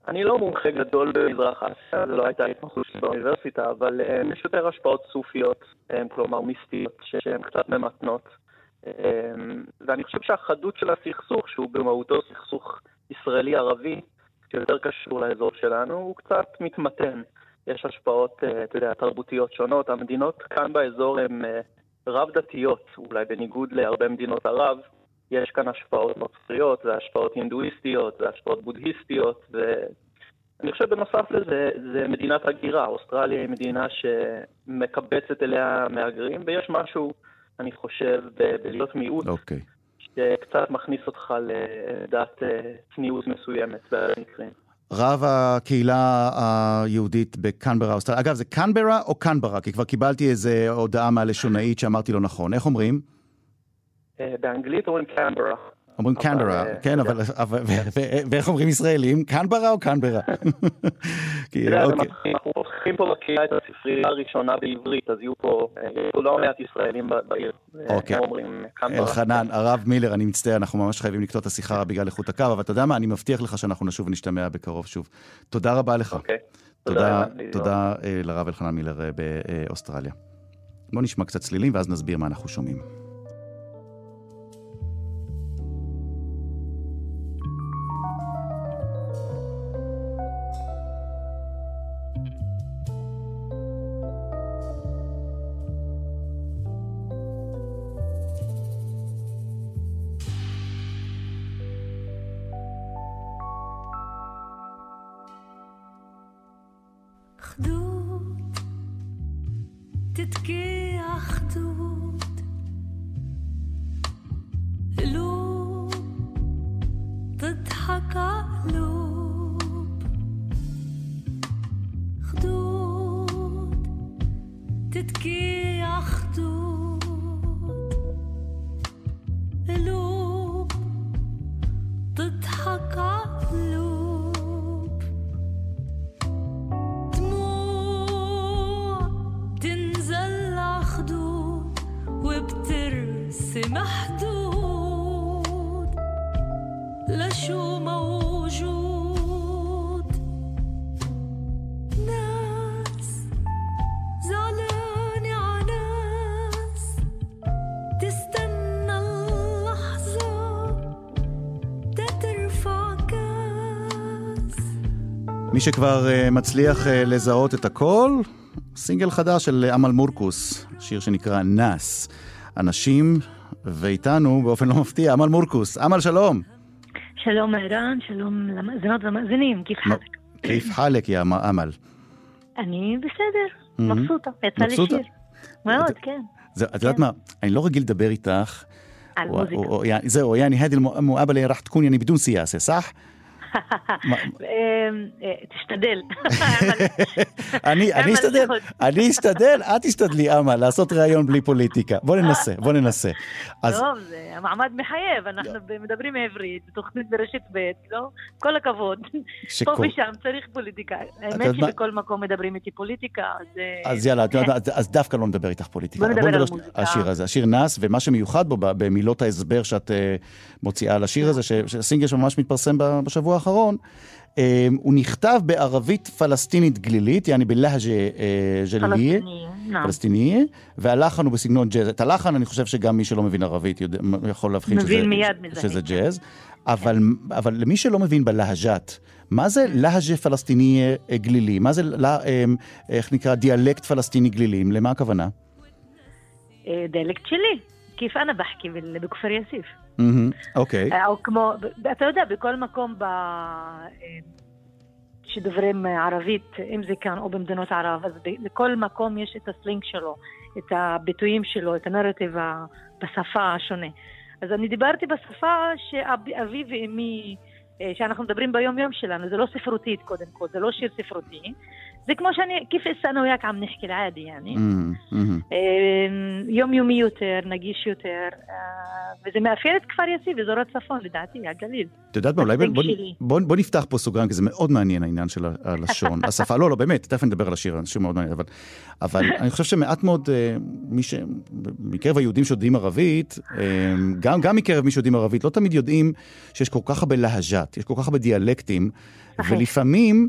אני לא מומחה גדול במזרח אסיה, זו לא הייתה התמחות שלי באוניברסיטה, אבל אה, יש יותר השפעות סופיות, אה, כלומר מיסטיות, שהן קצת ממתנות. ואני חושב שהחדות של הסכסוך, שהוא במהותו סכסוך ישראלי-ערבי, שיותר קשור לאזור שלנו, הוא קצת מתמתן. יש השפעות, אה, אתה יודע, תרבותיות שונות. המדינות כאן באזור הן אה, רב-דתיות, אולי בניגוד להרבה מדינות ערב. יש כאן השפעות נוצריות, והשפעות הינדואיסטיות, והשפעות בודהיסטיות, ואני חושב בנוסף לזה, זה מדינת הגירה. אוסטרליה היא מדינה שמקבצת אליה מהגרים, ויש משהו, אני חושב, בלהיות מיעוט. Okay. אוקיי. שקצת מכניס אותך לדעת אה, צניעות מסוימת במקרים. רב הקהילה היהודית בקנברה, אוסטרליה. אגב, זה קנברה או קנברה? כי כבר קיבלתי איזו הודעה מהלשונאית שאמרתי לא נכון. איך אומרים? אה, באנגלית אומרים קנברה. אומרים קנברה, אה, כן, אתה אבל ואיך אומרים ישראלים? קנברה או קנברה? *laughs* אוקיי. אנחנו פותחים פה בקהילה את הספרייה הראשונה בעברית, אז יהיו פה אה, לא מעט ישראלים בעיר. אוקיי. כאן ברק. אלחנן, הרב מילר, אני מצטער, אנחנו ממש חייבים לקטוע את השיחה בגלל איכות הקו, אבל אתה יודע מה, אני מבטיח לך שאנחנו נשוב ונשתמע בקרוב שוב. תודה רבה לך. אוקיי. תודה, אה, לרב אלחנן מילר אה, באוסטרליה. בואו נשמע קצת צלילים ואז נסביר מה אנחנו שומעים. מי שכבר אה, מצליח אה, לזהות את הכל, סינגל חדש של אה, אמל מורקוס, שיר שנקרא נאס. אנשים, ואיתנו, באופן לא מפתיע, אמל מורקוס. אמל, שלום. שלום, ערן, שלום למאזינות ומאזינים, כיף חלק. כיף חלק, יא אמ-, אמל. אני בסדר, מבסוטה, יצא לי שיר. מאוד, כן. את יודעת כן. מה, אני לא רגיל לדבר איתך. על מוזיקה. זהו, יעני, הדל אל-מואבלה רח תכון יעני בדון סיאסה, סח? *laughs* אמ, אה, תשתדל. *laughs* אני *laughs* אשתדל, אני אשתדל, את תשתדלי, אמה, לעשות ראיון בלי פוליטיקה. בוא ננסה, בוא ננסה. טוב, המעמד מחייב, אנחנו לא. מדברים עברית, תוכנית ברשת ב', לא? כל הכבוד. פה ושם צריך פוליטיקה. האמת שבכל מקום מדברים איתי פוליטיקה, אז... אה, אז יאללה, את כן. יודעת, אז דווקא לא נדבר איתך פוליטיקה. בוא נדבר על המוזיקה. השיר הזה, השיר נס, ומה שמיוחד בו, במילות ההסבר שאת אה, מוציאה על השיר כן. הזה, שהסינגל שממש מתפרסם בשבוע האחרון, אה, הוא נכתב בערבית פלסטינית גלילית, יעני בלהג'ה אה, ג'ליליה. פלסטיני, נעם. פלסטיניה, והלחן הוא בסגנון ג'אז. את הלחן אני חושב שגם מי שלא מבין ערבית יודע, יכול להבחין שזה. שזה ג'אז, אבל, אבל למי שלא מבין בלהג'ת, מה זה להג'ה פלסטיני אה, גלילי? מה זה, אה, איך נקרא, דיאלקט פלסטיני גלילי? למה הכוונה? אה, דיאלקט שלי, כיף אנה בחכי בל- בכפר יאסיף. אוקיי. אה, או כמו, אתה יודע, בכל מקום ב... אה, שדוברים ערבית, אם זה כאן או במדינות ערב, אז ב- לכל מקום יש את הסלינג שלו, את הביטויים שלו, את הנרטיב בשפה השונה. אז אני דיברתי בשפה שאבי ואמי, אה, אה, שאנחנו מדברים ביום-יום שלנו, זה לא ספרותית קודם כל, זה לא שיר ספרותי. זה כמו שאני, כיף אסנו יאק עם נחקל עדי, יעני. Mm-hmm, mm-hmm. אה, יומיומי יותר, נגיש יותר, אה, וזה מאפיין את כפר יציב, אזור הצפון, לדעתי, הגליל. את יודעת מה, אולי בוא נפתח פה סוגריים, כי זה מאוד מעניין העניין של הלשון. *laughs* השפה, לא, לא, באמת, תכף נדבר על השיר, השיר מאוד מעניין, אבל *laughs* אני חושב שמעט מאוד, מקרב היהודים שיודעים ערבית, גם מקרב מי שיודעים ערבית, לא תמיד יודעים שיש כל כך הרבה להז'ה. יש כל כך הרבה דיאלקטים, נכון. ולפעמים,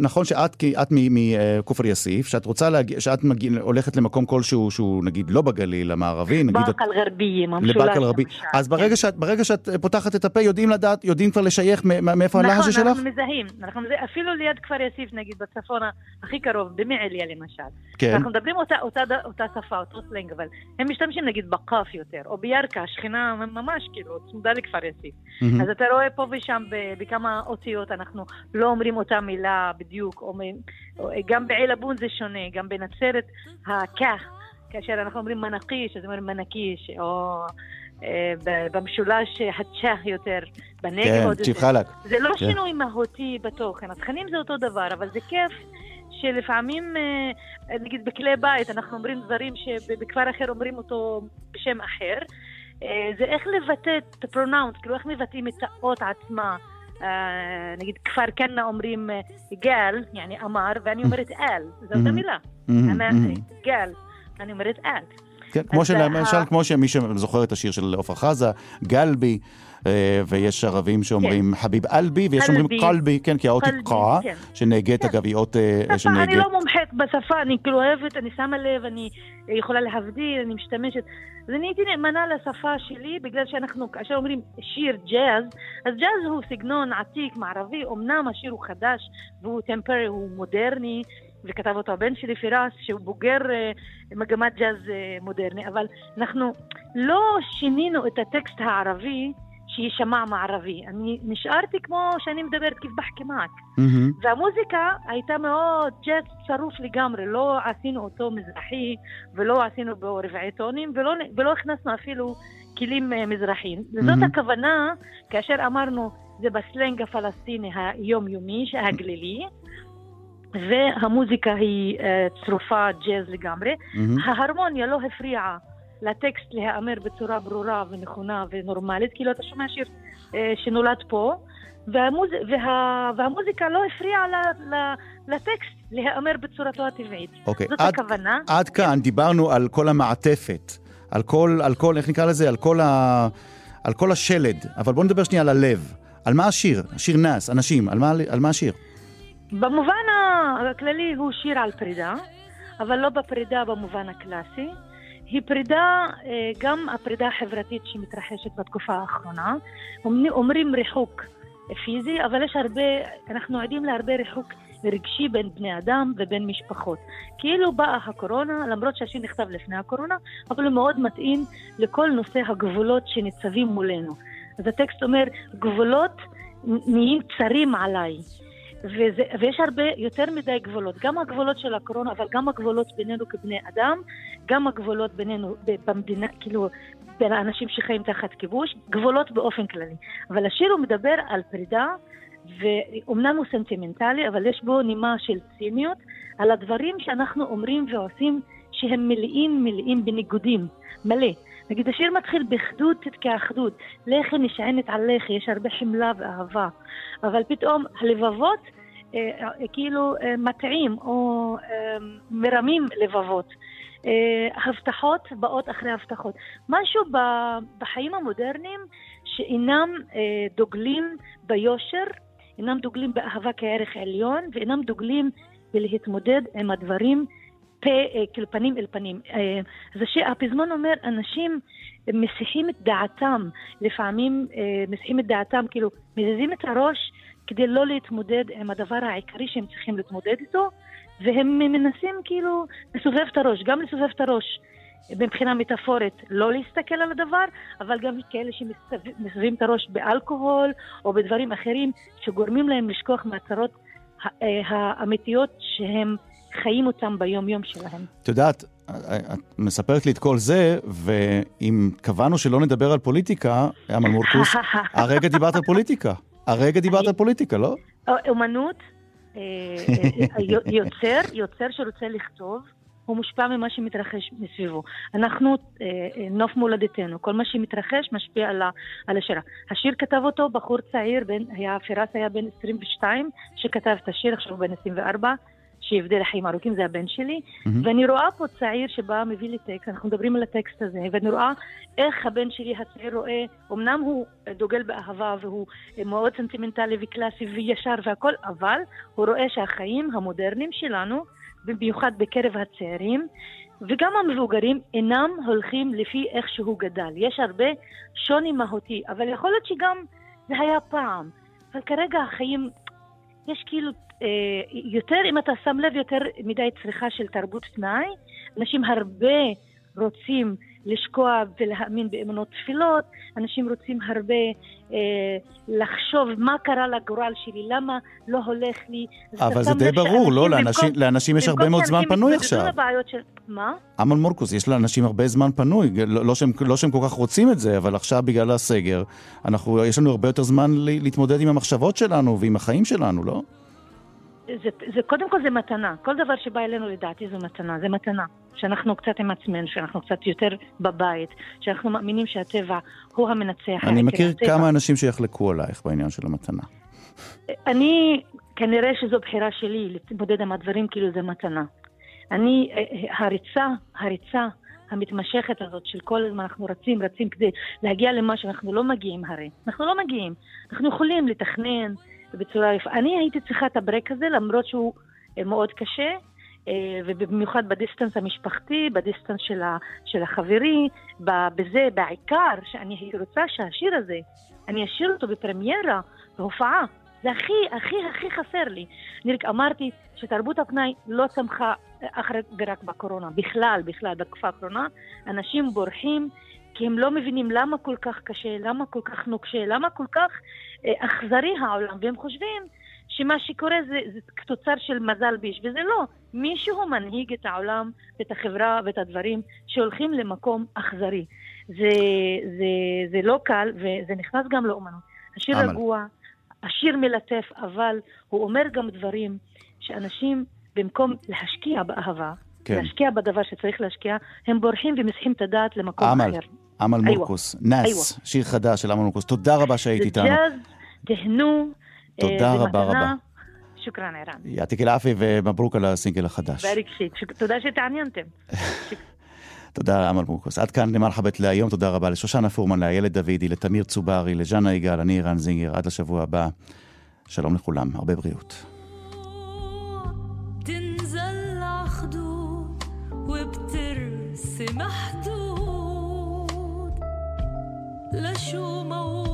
נכון שאת, את מכופר יאסיף, שאת רוצה להגיע, שאת מגיע, הולכת למקום כלשהו שהוא נגיד לא בגליל המערבי, נגיד... באקה אל-גרבייה, המשולש. לבאקה אל-גרבי. למשל, אז כן. ברגע שאת, ברגע שאת פותחת את הפה, יודעים לדעת, יודעים כבר לשייך מאיפה הלהג'ה נכון, שלך? אנחנו מזהים. אנחנו מזהים, אפילו ליד כפר יאסיף, נגיד, בצפון הכי קרוב, במעיליה למשל. כן. אנחנו מדברים אותה, אותה, אותה שפה, אותו סלנג, אבל הם משתמשים נגיד בקף יותר, או בירכא, שכנה ממש כאילו, צמודה לכפר יאסיף. מהמם. אז אתה רואה פה ושם ב- בכמה אותיות אנחנו לא אומרים אותה מילה בדיוק, גם בעילבון זה שונה, גם בנצרת הכך, כאשר אנחנו אומרים מנקיש, אז אומרים מנקיש, או אה, במשולש הצ'ה יותר, בנגב כן, עוד יותר. חלק. זה לא כן. שינוי מהותי בתוכן, התכנים זה אותו דבר, אבל זה כיף שלפעמים, אה, נגיד בכלי בית, אנחנו אומרים דברים שבכפר אחר אומרים אותו בשם אחר. אה, זה איך לבטא את ה-pronounce, כאילו איך מבטאים את האות עצמה. אה, אומרים אה, גל, יעני אמר, ואני אומרת אל, זו אותה מהמם. מילה. מהמם. גל, אני אומרת אל. כן, כמו אז שלמשל, ה- כמו שמי שזוכר את השיר של עפרה חזה, גלבי, אה, ויש ערבים שאומרים חביב אלבי, ויש שאומרים קלבי. קלבי, כן, כי האות היא קרה, כן. שנהגית אגב היא אות אה, שפה, אני שנהגית. לא מומחית בשפה, אני כאילו אוהבת, אני שמה לב, אני יכולה להבדיל, אני משתמשת. אז אני הייתי נאמנה לשפה שלי, בגלל שאנחנו, כאשר אומרים שיר ג'אז, אז ג'אז הוא סגנון עתיק, מערבי, אמנם השיר הוא חדש, והוא טמפרי, הוא מודרני, וכתב אותו הבן שלי פירס, שהוא בוגר אה, מגמת ג'אז אה, מודרני, אבל אנחנו לא שינינו את הטקסט הערבי שיישמע מערבי. אני נשארתי כמו שאני מדברת כיף בחכי מעק. מהמם. והמוזיקה הייתה מאוד ג'אז צרוף לגמרי, לא עשינו אותו מזרחי ולא עשינו בו רבעי טונים ולא, ולא הכנסנו אפילו כלים אה, מזרחיים. מהמם. זאת הכוונה כאשר אמרנו זה בסלנג הפלסטיני היומיומי, הגלילי, והמוזיקה היא אה, צרופה ג'אז לגמרי. מהמם. ההרמוניה לא הפריעה לטקסט להיאמר בצורה ברורה ונכונה ונורמלית, כאילו אתה שומע שיר אה, שנולד פה, והמוז... וה... והמוזיקה לא הפריעה ל... ל... לטקסט להיאמר בצורתו הטבעית. אוקיי, זאת עד- הכוונה. עד כאן דיברנו על כל המעטפת, על כל, על כל, איך נקרא לזה? על כל, ה, על כל השלד, אבל בואו נדבר שנייה על הלב. על מה השיר? השיר נאס, אנשים, על מה, על מה השיר? במובן הכללי הוא שיר על פרידה, אבל לא בפרידה במובן הקלאסי. היא פרידה, אה, גם הפרידה החברתית שמתרחשת בתקופה האחרונה. אומרים ריחוק פיזי, אבל יש הרבה, אנחנו עדים להרבה ריחוק רגשי בין בני אדם ובין משפחות. כאילו באה הקורונה, למרות שהשיר נכתב לפני הקורונה, אבל הוא מאוד מתאים לכל נושא הגבולות שניצבים מולנו. אז הטקסט אומר, גבולות נהיים צרים עליי. וזה, ויש הרבה, יותר מדי גבולות, גם הגבולות של הקורונה, אבל גם הגבולות בינינו כבני אדם, גם הגבולות בינינו במדינה, כאילו, בין האנשים שחיים תחת כיבוש, גבולות באופן כללי. אבל השיר הוא מדבר על פרידה, ואומנם הוא סנטימנטלי, אבל יש בו נימה של ציניות, על הדברים שאנחנו אומרים ועושים שהם מלאים, מלאים בניגודים, מלא. נגיד, השיר מתחיל באחדות כאחדות, לחם נשענת על לחם, יש הרבה חמלה ואהבה. אבל פתאום הלבבות אה, אה, כאילו אה, מטעים או אה, מרמים לבבות. אה, הבטחות באות אחרי הבטחות. משהו ב- בחיים המודרניים שאינם אה, דוגלים ביושר, אינם דוגלים באהבה כערך עליון, ואינם דוגלים בלהתמודד עם הדברים פה, אה, כאילו פנים אל פנים. אה, זה שהפזמון אומר, אנשים מסיחים את דעתם, לפעמים אה, מסיחים את דעתם, כאילו מזיזים את הראש כדי לא להתמודד עם הדבר העיקרי שהם צריכים להתמודד איתו, והם מנסים כאילו לסובב את הראש, גם לסובב את הראש מבחינה מטאפורית, לא להסתכל על הדבר, אבל גם כאלה שמסובבים את הראש באלכוהול או בדברים אחרים שגורמים להם לשכוח מהצרות האמיתיות שהם חיים אותם ביום-יום שלהם. את יודעת, את מספרת לי את כל זה, ואם קבענו שלא נדבר על פוליטיקה, אמל מורקוס, *laughs* הרגע דיברת על פוליטיקה. הרגע דיברת על פוליטיקה, לא? אומנות, אה, אה, יוצר, יוצר שרוצה לכתוב, הוא מושפע ממה שמתרחש מסביבו. אנחנו, אה, אה, נוף מולדתנו, כל מה שמתרחש משפיע על, על השירה. השיר כתב אותו בחור צעיר, בן, היה, פירס היה בן 22, שכתב את השיר, עכשיו הוא בן 24, שיבדל לחיים ארוכים, זה הבן שלי. מהמם. ואני רואה פה צעיר שבא, מביא לי טקסט, אנחנו מדברים על הטקסט הזה, ואני רואה איך הבן שלי הצעיר רואה, אמנם הוא דוגל באהבה והוא מאוד סנטימנטלי וקלאסי וישר והכל, אבל הוא רואה שהחיים המודרניים שלנו, במיוחד בקרב הצעירים, וגם המבוגרים אינם הולכים לפי איך שהוא גדל. יש הרבה שוני מהותי, אבל יכול להיות שגם זה היה פעם. אבל כרגע החיים, יש כאילו אה, יותר, אם אתה שם לב, יותר מדי צריכה של תרבות פנאי. אנשים הרבה רוצים לשקוע ולהאמין באמונות תפילות, אנשים רוצים הרבה אה, לחשוב מה קרה לגורל שלי, למה לא הולך לי. אבל זה די ברור, לא? לאנשים- במקום- לאנשים יש הרבה מאוד זמן פנוי עכשיו. של... מה? אמל מורקוס, יש לאנשים הרבה זמן פנוי, לא, לא, שהם, לא שהם כל כך רוצים את זה, אבל עכשיו בגלל הסגר, אנחנו, יש לנו הרבה יותר זמן להתמודד עם המחשבות שלנו ועם החיים שלנו, לא? זה, זה, קודם כל זה מתנה. כל דבר שבא אלינו לדעתי זו מתנה, זה מתנה. שאנחנו קצת עם עצמנו, שאנחנו קצת יותר בבית, שאנחנו מאמינים שהטבע הוא המנצח. אני מכיר הטבע. כמה אנשים שיחלקו עלייך בעניין של המתנה. אני, כנראה שזו בחירה שלי להתמודד עם הדברים כאילו זה מתנה. אני, אה, הריצה, הריצה המתמשכת הזאת של כל הזמן אנחנו רצים, רצים כדי להגיע למה שאנחנו לא מגיעים הרי. אנחנו לא מגיעים. אנחנו יכולים לתכנן בצורה יפה. אני הייתי צריכה את ה break הזה למרות שהוא אה, מאוד קשה. אה, ובמיוחד ב distance המשפחתי, ב distance של, ה, של החברי, בזה בעיקר שאני רוצה שהשיר הזה, אני אשיר אותו בפרמיירה, בהופעה. זה הכי, הכי, הכי חסר לי. אני רק אמרתי שתרבות הפנאי לא צמחה אך ורק בקורונה, בכלל, בכלל, בתקופה האחרונה. אנשים בורחים כי הם לא מבינים למה כל כך קשה, למה כל כך נוקשה, למה כל כך אה, אכזרי העולם, והם חושבים שמה שקורה זה, זה תוצר של מזל ביש, וזה לא. מישהו מנהיג את העולם, את החברה ואת הדברים שהולכים למקום אכזרי. זה, זה, זה לא קל, וזה נכנס גם לאומנות. השיר. רגוע, השיר מלטף, אבל הוא אומר גם דברים שאנשים, במקום להשקיע באהבה, כן. להשקיע בדבר שצריך להשקיע, הם בורחים ומסיחים את הדעת למקום אחר. אמל איווה. מורקוס, נאס, שיר חדש של אמל מורקוס. תודה רבה שהיית זה איתנו. ג'אז, תהנו. תודה אה, זה רבה מתנה. רבה. שוכרן ערן. יעתיק אל-עפי ומברוק על הסינגל החדש. באריק שיק. שוק- תודה שהתעניינתם. *laughs* תודה, אמל מורקוס. עד כאן למרחבת להיום, תודה רבה לשושנה פורמן, לאיילת דוידי, לתמיר צוברי, לג'אנה יגאל, אני רן זינגר, עד לשבוע הבא. שלום לכולם, הרבה בריאות. تنزل عخدود وبترسم حدود 触摸